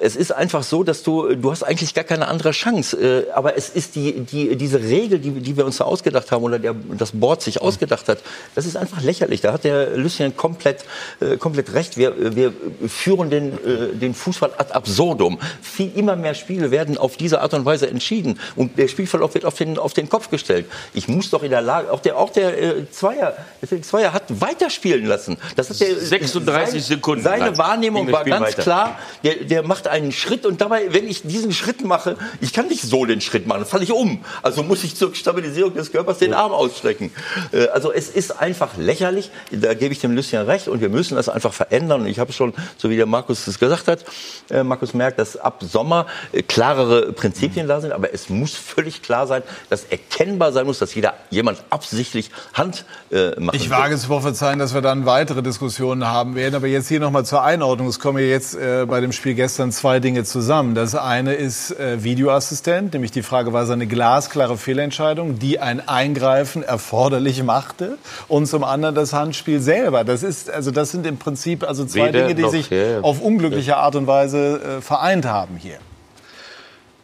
es ist einfach so, dass du, du hast eigentlich gar keine andere Chance. Äh, aber es ist die, die, diese Regel, die, die wir uns da ausgedacht haben oder der, das Board sich ausgedacht hat, das ist einfach lächerlich. Da hat der Lucien komplett, äh, komplett recht. Wir, wir führen den, äh, den Fußball ad absurdum. Viel, immer mehr Spiele werden auf diese Art und Weise entschieden. Und der Spielverlauf wird auf den, auf den Kopf gestellt. Ich muss doch in der Lage, auch der, auch der äh, Zweier, der Zweier hat weiterspielen lassen. Das hat der, 36 Sekunden Seine lang Wahrnehmung war ganz weiter. klar, der, der macht einen Schritt und dabei, wenn ich diesen Schritt mache, ich kann nicht so den Schritt machen, dann falle ich um. Also muss ich zur Stabilisierung des Körpers den Arm ausstrecken. Äh, Also es ist einfach lächerlich, da gebe ich dem Lucien recht und wir müssen das einfach verändern. Und ich habe schon, so wie der Markus es gesagt hat, äh, Markus merkt, dass ab Sommer äh, klarere Prinzipien da sind, aber es muss völlig klar sein, dass erkennbar sein muss, dass jeder jemand absichtlich Hand äh, macht. Ich wage zu prophezeien, dass wir dann weitere Diskussionen haben werden. Aber jetzt hier nochmal zur Einordnung. Es kommen ja jetzt äh, bei dem Spiel gestern zwei Dinge zusammen. Das eine ist äh, Videoassistent, nämlich die Frage, war es eine glasklare Fehlentscheidung, die ein Eingreifen erforderlich machte? Und zum anderen das Handspiel selber. Das ist, also das sind im Prinzip also zwei Weder Dinge, die noch, sich ja, ja. auf unglückliche Art und Weise äh, vereint haben hier.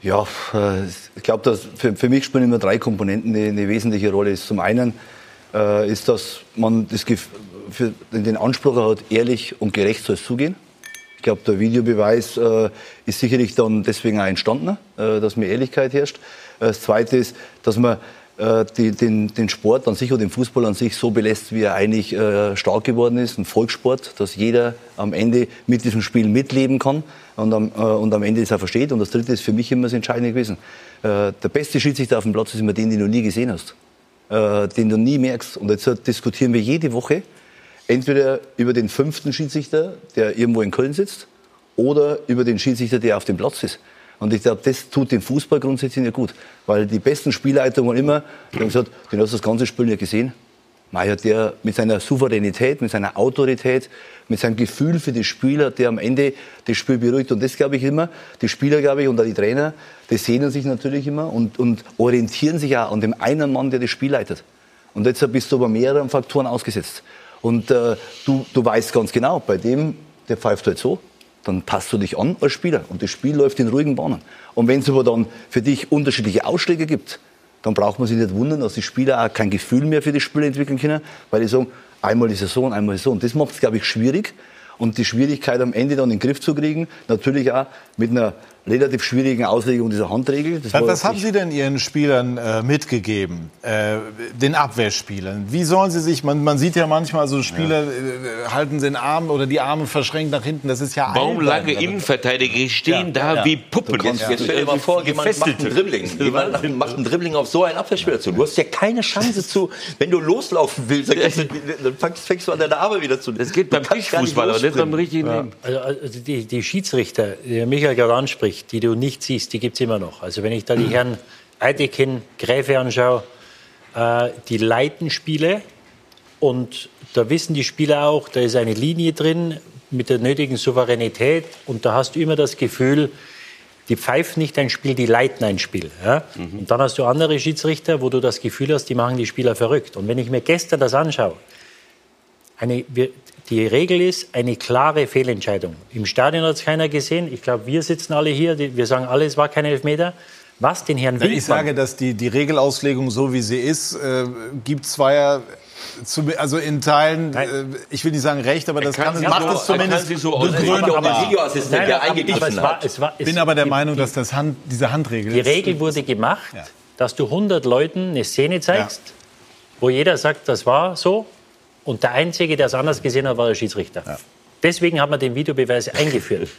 Ja, äh, ich glaube, dass für, für mich spielen immer drei Komponenten eine, eine wesentliche Rolle. Zum einen äh, ist, dass man das, Gef- für den Anspruch hat, ehrlich und gerecht soll es zugehen. Ich glaube, der Videobeweis äh, ist sicherlich dann deswegen auch entstanden, äh, dass mehr Ehrlichkeit herrscht. Äh, Das Zweite ist, dass man äh, die, den, den Sport an sich oder den Fußball an sich so belässt, wie er eigentlich äh, stark geworden ist, ein Volkssport, dass jeder am Ende mit diesem Spiel mitleben kann und am, äh, und am Ende es auch versteht. Und das Dritte ist für mich immer das Entscheidende gewesen. Der beste Schiedsrichter auf dem Platz ist immer den, den du nie gesehen hast, den du nie merkst. Und jetzt diskutieren wir jede Woche entweder über den fünften Schiedsrichter, der irgendwo in Köln sitzt, oder über den Schiedsrichter, der auf dem Platz ist. Und ich glaube, das tut dem Fußball grundsätzlich nicht gut. Weil die besten Spielleitungen immer, die haben gesagt, den hast du das ganze Spiel nicht gesehen. Meier, der mit seiner Souveränität, mit seiner Autorität, mit seinem Gefühl für die Spieler, der am Ende das Spiel beruhigt. Und das glaube ich immer, die Spieler, glaube ich, und auch die Trainer, die sehnen sich natürlich immer und, und orientieren sich auch an dem einen Mann, der das Spiel leitet. Und jetzt bist du aber mehreren Faktoren ausgesetzt. Und äh, du, du weißt ganz genau, bei dem, der pfeift halt so, dann passt du dich an als Spieler. Und das Spiel läuft in ruhigen Bahnen. Und wenn es aber dann für dich unterschiedliche Ausschläge gibt, dann braucht man sich nicht wundern, dass die Spieler auch kein Gefühl mehr für das Spiel entwickeln können, weil die sagen, einmal die Saison, einmal die Saison. Und das macht es, glaube ich, schwierig. Und die Schwierigkeit am Ende dann in den Griff zu kriegen, natürlich auch mit einer relativ schwierigen Auslegung dieser Handregel. Das Was, haben Sie denn Ihren Spielern äh, mitgegeben, äh, den Abwehrspielern? Wie sollen sie sich, man, man sieht ja manchmal so Spieler äh, halten den Arm oder die Arme verschränkt nach hinten, das ist ja Baumlange albern. Innenverteidiger stehen da Ja. wie Puppen. Kannst, jetzt stell dir mal vor, jemand macht Gefesselte. ein Dribbling. Jemand macht ein Dribbling auf so einen Abwehrspieler zu. Du hast ja keine Chance zu, wenn du loslaufen willst, dann, fängst, fängst du an deine Arme wieder zu. Das geht beim Tischfußball, aber nicht beim richtigen Leben. Also, also die, die Schiedsrichter, die Michael gerade anspricht, die du nicht siehst, die gibt es immer noch. Also wenn ich da die Herren Eidekin, Gräfe anschaue, äh, die leiten Spiele und da wissen die Spieler auch, da ist eine Linie drin mit der nötigen Souveränität und da hast du immer das Gefühl, die pfeifen nicht ein Spiel, die leiten ein Spiel. Ja? Und dann hast du andere Schiedsrichter, wo du das Gefühl hast, die machen die Spieler verrückt. Und wenn ich mir gestern das anschaue, eine, wir, die Regel ist eine klare Fehlentscheidung. Im Stadion hat es keiner gesehen. Ich glaube, wir sitzen alle hier. Die, wir sagen alle, es war kein Elfmeter. Was den Herrn Wenn ich sage, dass die, die Regelauslegung so wie sie ist, äh, gibt zweier zu, also in Teilen, äh, ich will nicht sagen recht, aber das kann kann, macht so- es zumindest kann sie so begründbar. auslegen. Aber- Videoassistent, Nein, der aber- aber eingegriffen es war- hat. es war- Ich es- bin aber der die- Meinung, dass das Hand, diese Handregel Die ist- Regel wurde gemacht, dass du 100 Leuten eine Szene zeigst, wo jeder sagt, das war so. Und der Einzige, der es anders gesehen hat, war der Schiedsrichter. Deswegen hat man den Videobeweis eingeführt.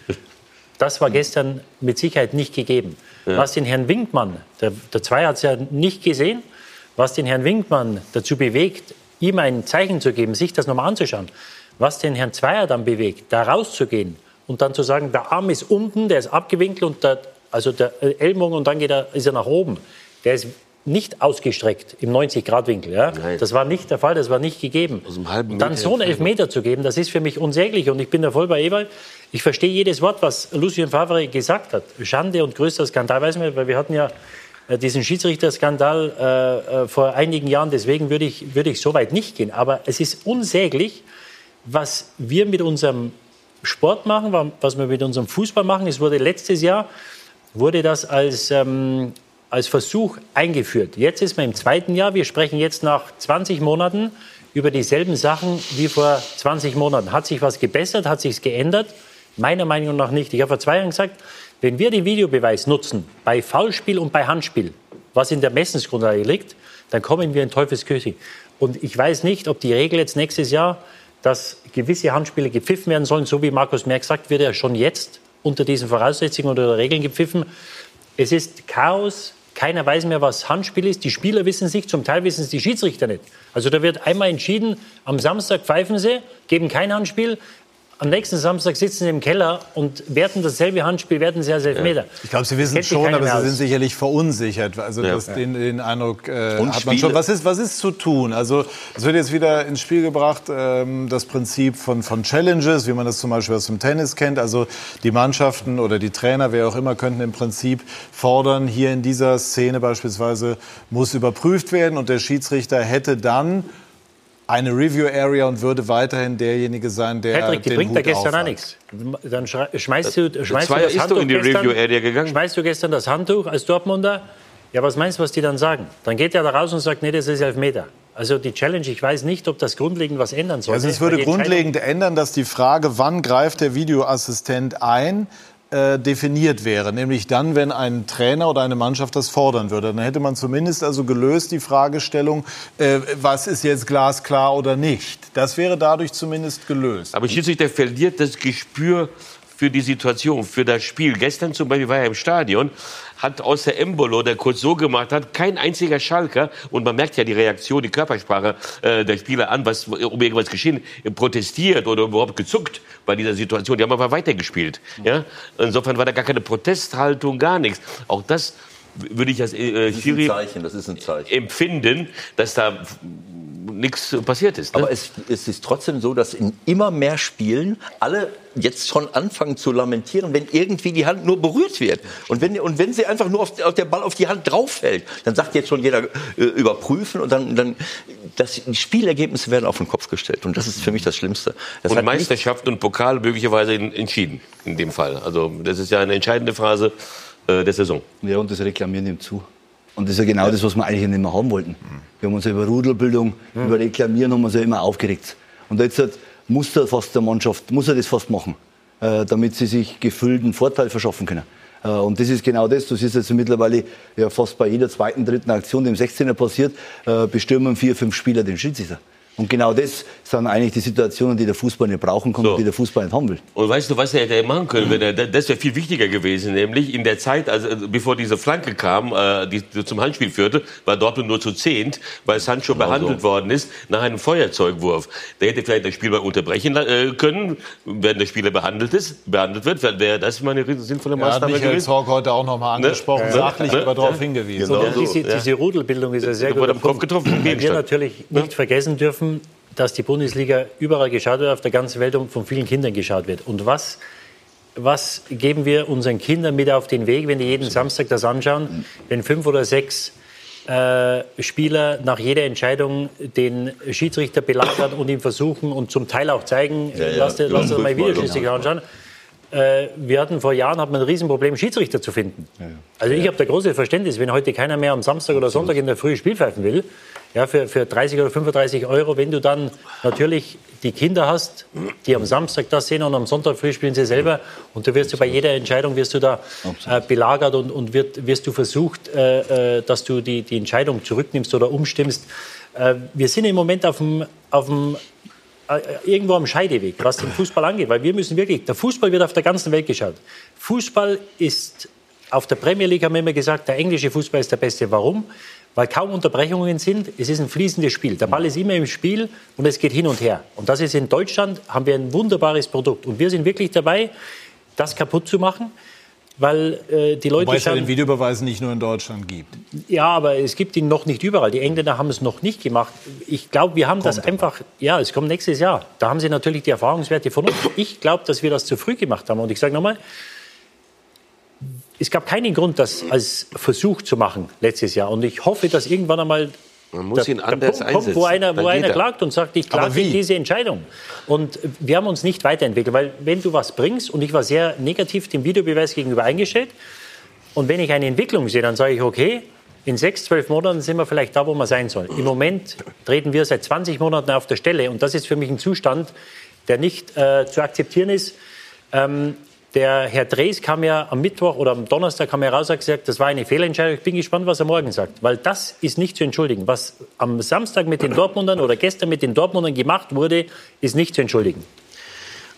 Das war gestern mit Sicherheit nicht gegeben. Ja. Was den Herrn Winkmann, der, der Zwei hat es ja nicht gesehen, was den Herrn Winkmann dazu bewegt, ihm ein Zeichen zu geben, sich das nochmal anzuschauen, was den Herrn Zweier dann bewegt, da rauszugehen und dann zu sagen, der Arm ist unten, der ist abgewinkelt und der, also der Ellbogen und dann geht er, ist er nach oben. Der ist nicht ausgestreckt im 90-Grad-Winkel. Ja? Das war nicht der Fall, das war nicht gegeben. Und dann so einen Elfmeter zu geben, das ist für mich unsäglich. Und ich bin da voll bei Ewald. Ich verstehe jedes Wort, was Lucien Favre gesagt hat. Schande und größter Skandal, weiß man, weil wir hatten ja äh, diesen Schiedsrichterskandal äh, äh, vor einigen Jahren. Deswegen würde ich, würde ich so weit nicht gehen. Aber es ist unsäglich, was wir mit unserem Sport machen, was wir mit unserem Fußball machen. Es wurde letztes Jahr wurde das als ähm, als Versuch eingeführt. Jetzt ist man im zweiten Jahr. Wir sprechen jetzt nach 20 Monaten über dieselben Sachen wie vor 20 Monaten. Hat sich was gebessert? Hat sich geändert? Meiner Meinung nach nicht. Ich habe vor zwei Jahren gesagt, wenn wir den Videobeweis nutzen bei Foulspiel und bei Handspiel, was in der Messensgrundlage liegt, dann kommen wir in Teufelsküche. Und ich weiß nicht, ob die Regel jetzt nächstes Jahr, dass gewisse Handspiele gepfiffen werden sollen, so wie Markus Merck sagt, wird er schon jetzt unter diesen Voraussetzungen oder Regeln gepfiffen. Es ist Chaos, keiner weiß mehr, was Handspiel ist. Die Spieler wissen es nicht, zum Teil wissen es die Schiedsrichter nicht. Also da wird einmal entschieden, am Samstag pfeifen sie, geben kein Handspiel. Am nächsten Samstag sitzen sie im Keller und werten dasselbe Handspiel, werten sie als Elfmeter. Ich glaube, Sie wissen es schon, aber Sie sind sicherlich verunsichert. Also Ja. das, den, den Eindruck äh, hat man schon. Was ist, was ist zu tun? Also es wird jetzt wieder ins Spiel gebracht, ähm, das Prinzip von, von Challenges, wie man das zum Beispiel aus dem Tennis kennt. Also die Mannschaften oder die Trainer, wer auch immer, könnten im Prinzip fordern, hier in dieser Szene beispielsweise muss überprüft werden und der Schiedsrichter hätte dann eine Review Area und würde weiterhin derjenige sein, der Patrick, die den bringt da Hut gestern auch nichts. Dann schmeißt du, Der schmeißt du das ist Handtuch in die gestern, Review Area gegangen. Schmeißt du gestern das Handtuch als Dortmunder? Ja, was meinst du, was die dann sagen? Dann geht er da raus und sagt, nee, das ist Elfmeter. Also die Challenge, ich weiß nicht, ob das grundlegend was ändern soll. Also es würde grundlegend ändern, dass die Frage, wann greift der Videoassistent ein, äh, definiert wäre. Nämlich dann, wenn ein Trainer oder eine Mannschaft das fordern würde. Dann hätte man zumindest also gelöst die Fragestellung, äh, was ist jetzt glasklar oder nicht. Das wäre dadurch zumindest gelöst. Aber Schiedsrichter verliert das Gespür für die Situation, für das Spiel. Gestern zum Beispiel war er im Stadion, hat aus der Embolo, der kurz so gemacht hat, kein einziger Schalker, und man merkt ja die Reaktion, die Körpersprache äh, der Spieler an, was um irgendwas geschehen, protestiert oder überhaupt gezuckt bei dieser Situation. Die haben aber weitergespielt. Ja? Insofern war da gar keine Protesthaltung, gar nichts. Auch das würde ich als äh, Das ist ein Schiri Zeichen, das ist ein Zeichen. empfinden, dass da nichts passiert ist. Ne? Aber es, es ist trotzdem so, dass in immer mehr Spielen alle jetzt schon anfangen zu lamentieren, wenn irgendwie die Hand nur berührt wird. Und wenn, und wenn sie einfach nur auf, auf der Ball auf die Hand drauf fällt, dann sagt jetzt schon jeder äh, überprüfen und dann, dann das, die Spielergebnisse werden auf den Kopf gestellt. Und das ist für mich das Schlimmste. Das und hat nichts- Meisterschaft und Pokal möglicherweise in, entschieden in dem Fall. Also das ist ja eine entscheidende Phase äh, der Saison. Ja, und das Reklamieren nimmt zu. Und das ist ja genau das, was wir eigentlich nicht mehr haben wollten. Wir haben uns ja über Rudelbildung, über Reklamieren haben wir uns ja immer aufgeregt. Und jetzt hat, muss er fast der Mannschaft, muss er das fast machen, äh, damit sie sich gefühlten Vorteil verschaffen können. Äh, und das ist genau das. Du siehst jetzt mittlerweile ja fast bei jeder zweiten, dritten Aktion, die im 16er passiert, äh, bestürmen vier, fünf Spieler den Schiedsrichter. Und genau das sind eigentlich die Situationen, die der Fußball nicht brauchen kann und die der Fußball nicht haben will. Und weißt du, was er hätte machen können? Wenn er, das wäre viel wichtiger gewesen, nämlich in der Zeit, also bevor diese Flanke kam, äh, die zum Handspiel führte, war Dortmund nur zu zehnt, weil Sancho Genau behandelt so. worden ist nach einem Feuerzeugwurf. Der hätte vielleicht das Spiel mal unterbrechen äh, können, wenn der Spieler behandelt ist, behandelt wird, wäre das mal eine sinnvolle Ja, hat Maßnahme Michael gewesen. Zorc heute auch noch mal angesprochen, Ne? sachlich Ne? aber darauf Ja. hingewiesen. Genau so, diese, ja. diese Rudelbildung ist ein sehr am Kopf getroffen, Weil wir natürlich nicht vergessen dürfen, dass die Bundesliga überall geschaut wird, auf der ganzen Welt und von vielen Kindern geschaut wird. Und was, was geben wir unseren Kindern mit auf den Weg, wenn die jeden Samstag das anschauen, wenn fünf oder sechs äh, Spieler nach jeder Entscheidung den Schiedsrichter belagern und ihm versuchen und zum Teil auch zeigen, Ja, ja, lass dir mal, Videoschiedsrichter anschauen. Äh, wir hatten vor Jahren hat man ein Riesenproblem, Schiedsrichter zu finden. Also ich habe da großes Verständnis, wenn heute keiner mehr am Samstag oder Sonntag in der Früh Spiel pfeifen will, ja, für, für 30 oder 35 Euro, wenn du dann natürlich die Kinder hast, die am Samstag das sehen und am Sonntag früh spielen sie selber und du wirst du bei jeder Entscheidung wirst du da äh, belagert und, und wird, wirst du versucht, äh, äh, dass du die, die Entscheidung zurücknimmst oder umstimmst. Äh, wir sind im Moment auf dem, auf dem irgendwo am Scheideweg, was den Fußball angeht. Weil wir müssen wirklich, der Fußball wird auf der ganzen Welt geschaut. Fußball ist, auf der Premier League haben wir immer gesagt, der englische Fußball ist der beste. Warum? weil kaum Unterbrechungen sind. Es ist ein fließendes Spiel. Der Ball ist immer im Spiel und es geht hin und her. Und das ist in Deutschland, haben wir ein wunderbares Produkt. Und wir sind wirklich dabei, das kaputt zu machen. Weil äh, die Leute Wobei es ja den Videobeweis nicht nur in Deutschland gibt. ja, aber es gibt ihn noch nicht überall. Die Engländer haben es noch nicht gemacht. Ich glaube, wir haben das einfach, ja, es kommt nächstes Jahr. Da haben sie natürlich die Erfahrungswerte von uns. Ich glaube, dass wir das zu früh gemacht haben. Und ich sage nochmal, es gab keinen Grund, das als Versuch zu machen letztes Jahr. Und ich hoffe, dass irgendwann einmal Man muss ihn anders Punkt kommt, wo einsetzen. einer, wo einer er. klagt und sagt, ich klage gegen diese Entscheidung. Und wir haben uns nicht weiterentwickelt, weil wenn du was bringst, und ich war sehr negativ dem Videobeweis gegenüber eingestellt, und wenn ich eine Entwicklung sehe, dann sage ich, okay, in sechs, zwölf Monaten sind wir vielleicht da, wo wir sein sollen. Im Moment treten wir seit 20 Monaten auf der Stelle. Und das ist für mich ein Zustand, der nicht äh, zu akzeptieren ist. Ähm, der Herr Drees kam ja am Mittwoch oder am Donnerstag kam er raus und hat gesagt, das war eine Fehlentscheidung. Ich bin gespannt, was er morgen sagt. Weil das ist nicht zu entschuldigen. Was am Samstag mit den Dortmundern oder gestern mit den Dortmundern gemacht wurde, ist nicht zu entschuldigen.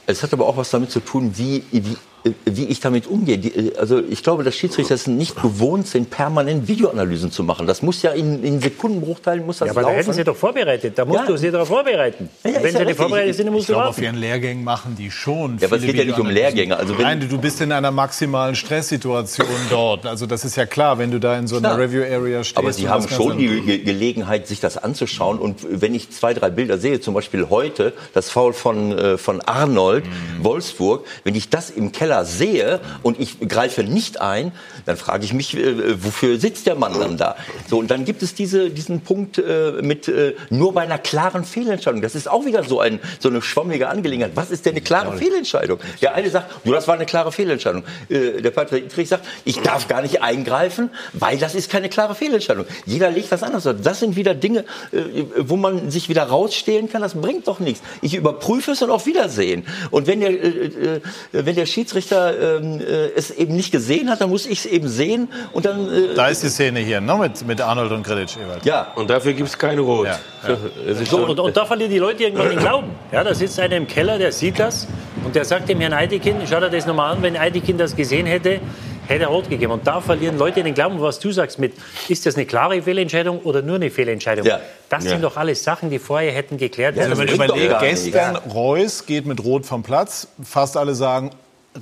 Es hat aber auch was damit zu tun, wie, wie, wie ich damit umgehe. Die, also ich glaube, dass Schiedsrichter es nicht gewohnt sind, permanent Videoanalysen zu machen. Das muss ja in, in Sekundenbruchteilen muss das Ja, aber da laufen. hätten Sie doch vorbereitet. Da musst Ja. du Sie darauf vorbereiten. Ja, Wenn Sie ja nicht vorbereitet sind, dann musst Ich du glaube, auf warten. ihren Lehrgängen machen die schon. Ja, aber es geht ja nicht um. Lehrgänge. Also wenn- Nein, du- bist in einer maximalen Stresssituation dort. Also das ist ja klar, wenn du da in so einer. Review-Area stehst. Aber Sie haben schon die Ge Gelegenheit, sich das anzuschauen. Und wenn ich zwei, drei Bilder sehe, zum Beispiel heute das Foul von, äh, von Arnold, Mhm. Wolfsburg, wenn ich das im Keller sehe und ich greife nicht ein, dann frage ich mich, äh, wofür sitzt der Mann dann da? So, und dann gibt es diese, diesen Punkt äh, mit äh, nur bei einer klaren Fehlentscheidung. Das ist auch wieder so, ein, so eine schwammige Angelegenheit. Was ist denn eine klare Fehlentscheidung? Der eine sagt, du, das war eine klare Fehlentscheidung. Äh, der Patrick Dietrich sagt, ich darf gar nicht eingreifen, weil das ist keine klare Fehlentscheidung. Jeder legt das anders. Das sind wieder Dinge, äh, wo man sich wieder rausstehlen kann. Das bringt doch nichts. Ich überprüfe es und auf Wiedersehen. Und wenn der, äh, wenn der Schiedsrichter ähm, äh, es eben nicht gesehen hat, dann muss ich es eben sehen und dann. Äh, Da ist die Szene hier, ne, mit, mit Arnold und Grilic. Ewald. Ja. Und dafür gibt es kein Rot. Es ist So, und, und da verlieren die Leute irgendwann den Glauben. Ja, da sitzt einer im Keller, der sieht das und der sagt dem Herrn Eidekin, schau dir das nochmal an, wenn Eidekin das gesehen hätte, hätte er rot gegeben. Und da verlieren Leute den Glauben, was du sagst mit, ist das eine klare Fehlentscheidung oder nur eine Fehlentscheidung? Ja. Das Ja. sind doch alles Sachen, die vorher hätten geklärt Also werden wenn man müssen. überlegt, gestern Reus geht mit Rot vom Platz. Fast alle sagen,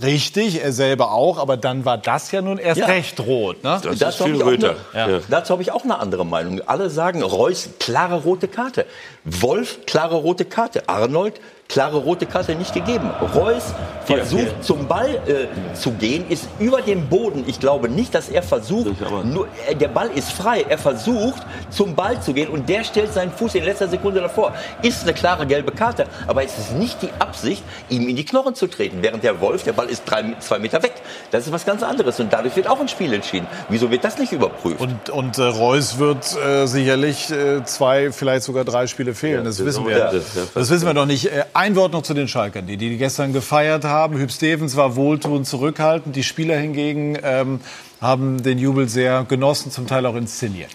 richtig, er selber auch. Aber dann war das ja nun erst Ja. recht rot. Ne? dazu habe ich, auch eine- dazu habe ich auch eine andere Meinung. Alle sagen, Reus, klare rote Karte. Wolf, klare rote Karte. Arnold, klare rote Karte nicht gegeben. Reus versucht zum Ball äh, zu gehen, ist über dem Boden. Ich glaube nicht, dass er versucht, nur, äh, der Ball ist frei. Er versucht zum Ball zu gehen und der stellt seinen Fuß in letzter Sekunde davor. Ist eine klare gelbe Karte, aber es ist nicht die Absicht, ihm in die Knochen zu treten. Während der Wolf, der Ball ist drei, zwei Meter weg. Das ist was ganz anderes und dadurch wird auch ein Spiel entschieden. Wieso wird das nicht überprüft? Und, und äh, Reus wird äh, sicherlich äh, zwei, vielleicht sogar drei Spiele fehlen. das, das wissen wir. auch- Das, das- das- wissen wir noch nicht. Ein Wort noch zu den Schalkern, die, die gestern gefeiert haben. Hüb Stevens war wohltuend zurückhaltend. Die Spieler hingegen ähm, haben den Jubel sehr genossen, zum Teil auch inszeniert.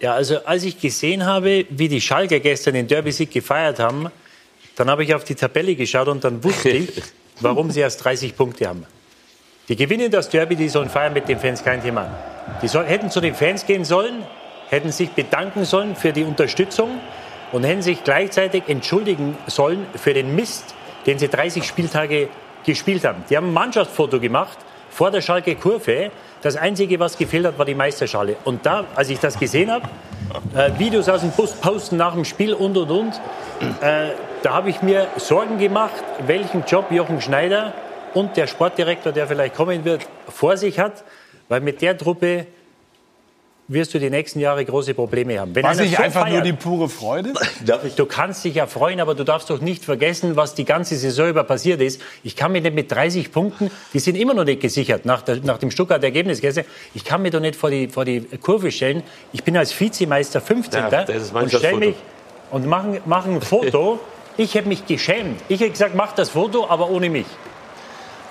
Ja, also als ich gesehen habe, wie die Schalker gestern den Derby-Sieg gefeiert haben, dann habe ich auf die Tabelle geschaut und dann wusste ich, warum sie erst 30 Punkte haben. Die gewinnen das Derby, die sollen feiern mit den Fans, kein Thema. Die soll, hätten zu den Fans gehen sollen, hätten sich bedanken sollen für die Unterstützung und hätten sich gleichzeitig entschuldigen sollen für den Mist, den sie 30 Spieltage gespielt haben. Die haben ein Mannschaftsfoto gemacht vor der Schalke Kurve. Das Einzige, was gefehlt hat, war die Meisterschale. Und da, als ich das gesehen habe, äh, Videos aus dem Bus posten nach dem Spiel und und und, äh, da habe ich mir Sorgen gemacht, welchen Job Jochen Schneider und der Sportdirektor, der vielleicht kommen wird, vor sich hat, weil mit der Truppe wirst du die nächsten Jahre große Probleme haben. Wenn War es nicht so einfach nur feiert- die pure Freude? Du kannst dich ja freuen, aber du darfst doch nicht vergessen, was die ganze Saison über passiert ist. Ich kann mir nicht mit 30 Punkten, die sind immer noch nicht gesichert nach, der, nach dem Stuttgarter Ergebnis gestern, ich kann mir doch nicht vor die, vor die Kurve stellen. Ich bin als Vizemeister 15. Ja, das ist und stell mich und machen, machen ein Foto. Ich hätte mich geschämt. Ich hätte gesagt, mach das Foto, aber ohne mich.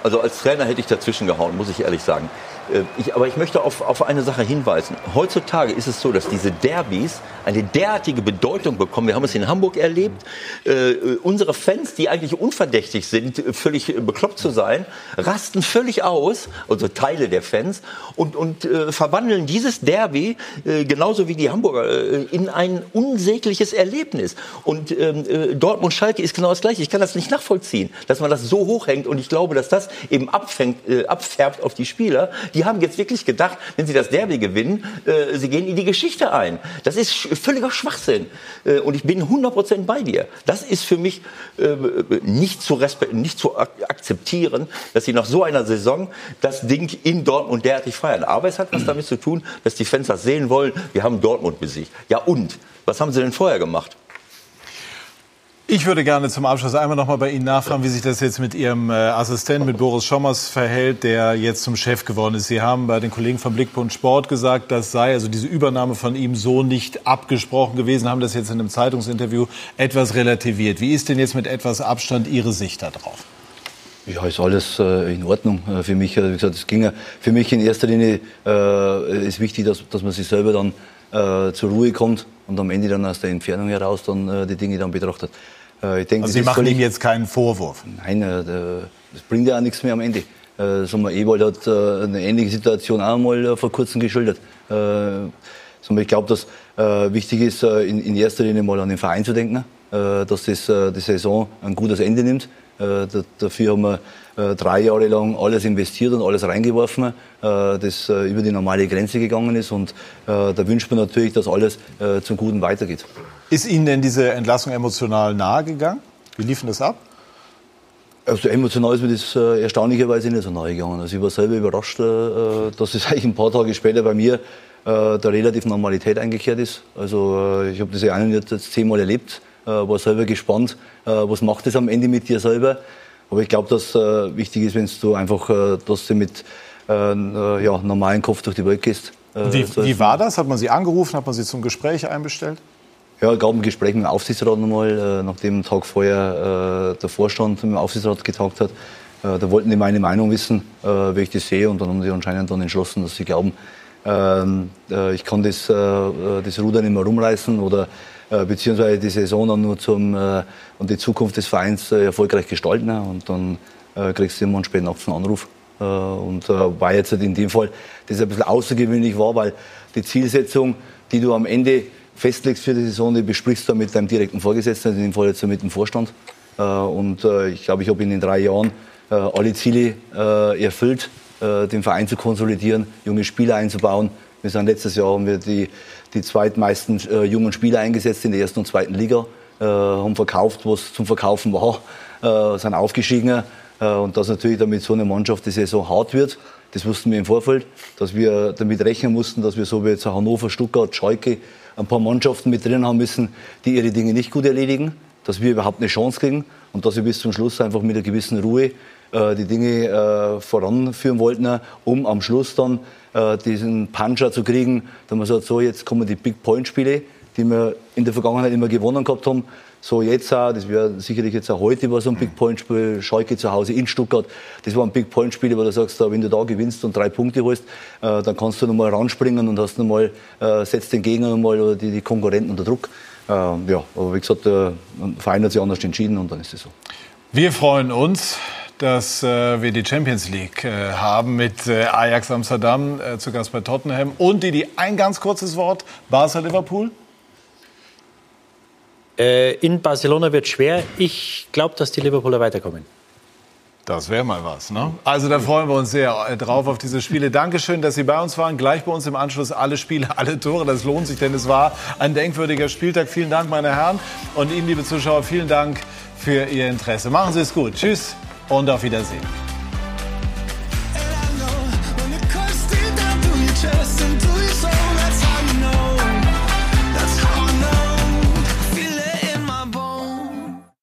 Also als Trainer hätte ich dazwischen gehauen, muss ich ehrlich sagen. Äh, ich, aber ich möchte auf, auf eine Sache hinweisen. Heutzutage ist es so, dass diese Derbys eine derartige Bedeutung bekommen. Wir haben es in Hamburg erlebt. Äh, unsere Fans, die eigentlich unverdächtig sind, völlig bekloppt zu sein, rasten völlig aus, also Teile der Fans, und, und äh, verwandeln dieses Derby, äh, genauso wie die Hamburger, äh, in ein unsägliches Erlebnis. Und ähm, äh, Dortmund-Schalke ist genau das Gleiche. Ich kann das nicht nachvollziehen, dass man das so hochhängt. Und ich glaube, dass das eben abfängt, abfärbt auf die Spieler. Die haben jetzt wirklich gedacht, wenn sie das Derby gewinnen, sie gehen in die Geschichte ein. Das ist völliger Schwachsinn. Äh, und ich bin 100% bei dir. Das ist für mich äh, nicht zu, nicht zu akzeptieren, dass sie nach so einer Saison das Ding in Dortmund derartig feiern. Aber es hat was damit zu tun, dass die Fans das sehen wollen. Wir haben Dortmund besiegt. Ja und? Was haben sie denn vorher gemacht? Ich würde gerne zum Abschluss einmal noch mal bei Ihnen nachfragen, wie sich das jetzt mit Ihrem äh, Assistenten, mit Boris Schommers verhält, der jetzt zum Chef geworden ist. Sie haben bei den Kollegen von Blickpunkt Sport gesagt, das sei also diese Übernahme von ihm so nicht abgesprochen gewesen, haben das jetzt in einem Zeitungsinterview etwas relativiert. Wie ist denn jetzt mit etwas Abstand Ihre Sicht darauf? Ja, ist alles äh, in Ordnung äh, für mich. Also, wie gesagt, es ging für mich in erster Linie ist wichtig, dass, dass man sich selber dann zur Ruhe kommt und am Ende dann aus der Entfernung heraus dann die Dinge dann betrachtet. Äh, ich denke, also Sie machen ihm jetzt keinen Vorwurf? Nein, äh, das bringt ja auch nichts mehr am Ende. Äh, sagen wir, Ewald hat eine ähnliche Situation auch mal vor kurzem geschildert. Ich glaube, dass wichtig ist, in erster Linie mal an den Verein zu denken, dass das die Saison ein gutes Ende nimmt. Dafür haben wir drei Jahre lang alles investiert und alles reingeworfen, das über die normale Grenze gegangen ist. Und da wünscht man natürlich, dass alles zum Guten weitergeht. Ist Ihnen denn diese Entlassung emotional nahegegangen? Wie lief denn das ab? Also emotional ist mir das äh, erstaunlicherweise nicht so nahe gegangen. Also ich war selber überrascht, äh, dass es eigentlich ein paar Tage später bei mir äh, da relativ Normalität eingekehrt ist. Also äh, ich habe diese einen jetzt zehnmal erlebt, äh, war selber gespannt, äh, was macht es am Ende mit dir selber. Aber ich glaube, dass wichtig ist, wenn du einfach dass du mit ja, normalen Kopf durch die Welt gehst. Wie, wie war das? Hat man Sie angerufen? Hat man Sie zum Gespräch einbestellt? Ja, es gab ein Gespräch mit dem Aufsichtsrat nochmal, äh, nachdem Tag vorher äh, der Vorstand mit dem Aufsichtsrat getagt hat. Äh, da wollten die meine Meinung wissen, äh, wie ich das sehe. Und dann haben die anscheinend dann entschlossen, dass sie glauben, ähm, äh, ich kann das, äh, das Ruder nicht mehr rumreißen oder beziehungsweise die Saison dann nur zum, und die Zukunft des Vereins erfolgreich gestalten. Und dann kriegst du immer einen späten einen Anruf. und war jetzt halt in dem Fall, das ein bisschen außergewöhnlich war, weil die Zielsetzung, die du am Ende festlegst für die Saison, die besprichst du mit deinem direkten Vorgesetzten, in dem Fall jetzt mit dem Vorstand. Äh, und äh, ich glaube, ich habe in den drei Jahren äh, alle Ziele erfüllt, den Verein zu konsolidieren, junge Spieler einzubauen. Wir sind letztes Jahr haben wir die, die zweitmeisten jungen Spieler eingesetzt in der ersten und zweiten Liga, haben verkauft, was zum Verkaufen war, sind aufgestiegen. Und dass natürlich damit so eine Mannschaft die Saison hart wird, das wussten wir im Vorfeld, dass wir damit rechnen mussten, dass wir so wie jetzt Hannover, Stuttgart, Schalke, ein paar Mannschaften mit drin haben müssen, die ihre Dinge nicht gut erledigen, dass wir überhaupt eine Chance kriegen und dass wir bis zum Schluss einfach mit einer gewissen Ruhe äh, die Dinge äh, voranführen wollten, um am Schluss dann äh, diesen Puncher zu kriegen, dass man sagt, so jetzt kommen die Big Point Spiele, die wir in der Vergangenheit immer gewonnen gehabt haben. So jetzt auch, das wäre sicherlich jetzt auch heute war so ein Big Point Spiel, Schalke zu Hause in Stuttgart. Das war ein Big Point Spiel, wo du sagst, wenn du da gewinnst und drei Punkte holst, äh, dann kannst du nochmal ranspringen und hast nochmal, äh, setzt den Gegner nochmal oder die, Konkurrenten unter Druck. Äh, ja, aber wie gesagt, der Verein hat sich anders entschieden und dann ist es so. Wir freuen uns dass äh, wir die Champions League äh, haben mit äh, Ajax Amsterdam äh, zu Gast bei Tottenham. Und die, die ein ganz kurzes Wort, Barca Liverpool. Äh, in Barcelona wird schwer. Ich glaube, dass die Liverpooler weiterkommen. Das wäre mal was. Ne? Also da freuen wir uns sehr äh, drauf auf diese Spiele. Dankeschön, dass Sie bei uns waren. Gleich bei uns im Anschluss alle Spiele, alle Tore. Das lohnt sich, denn es war ein denkwürdiger Spieltag. Vielen Dank, meine Herren. Und Ihnen, liebe Zuschauer, vielen Dank für Ihr Interesse. Machen Sie es gut. Tschüss und auf Wiedersehen.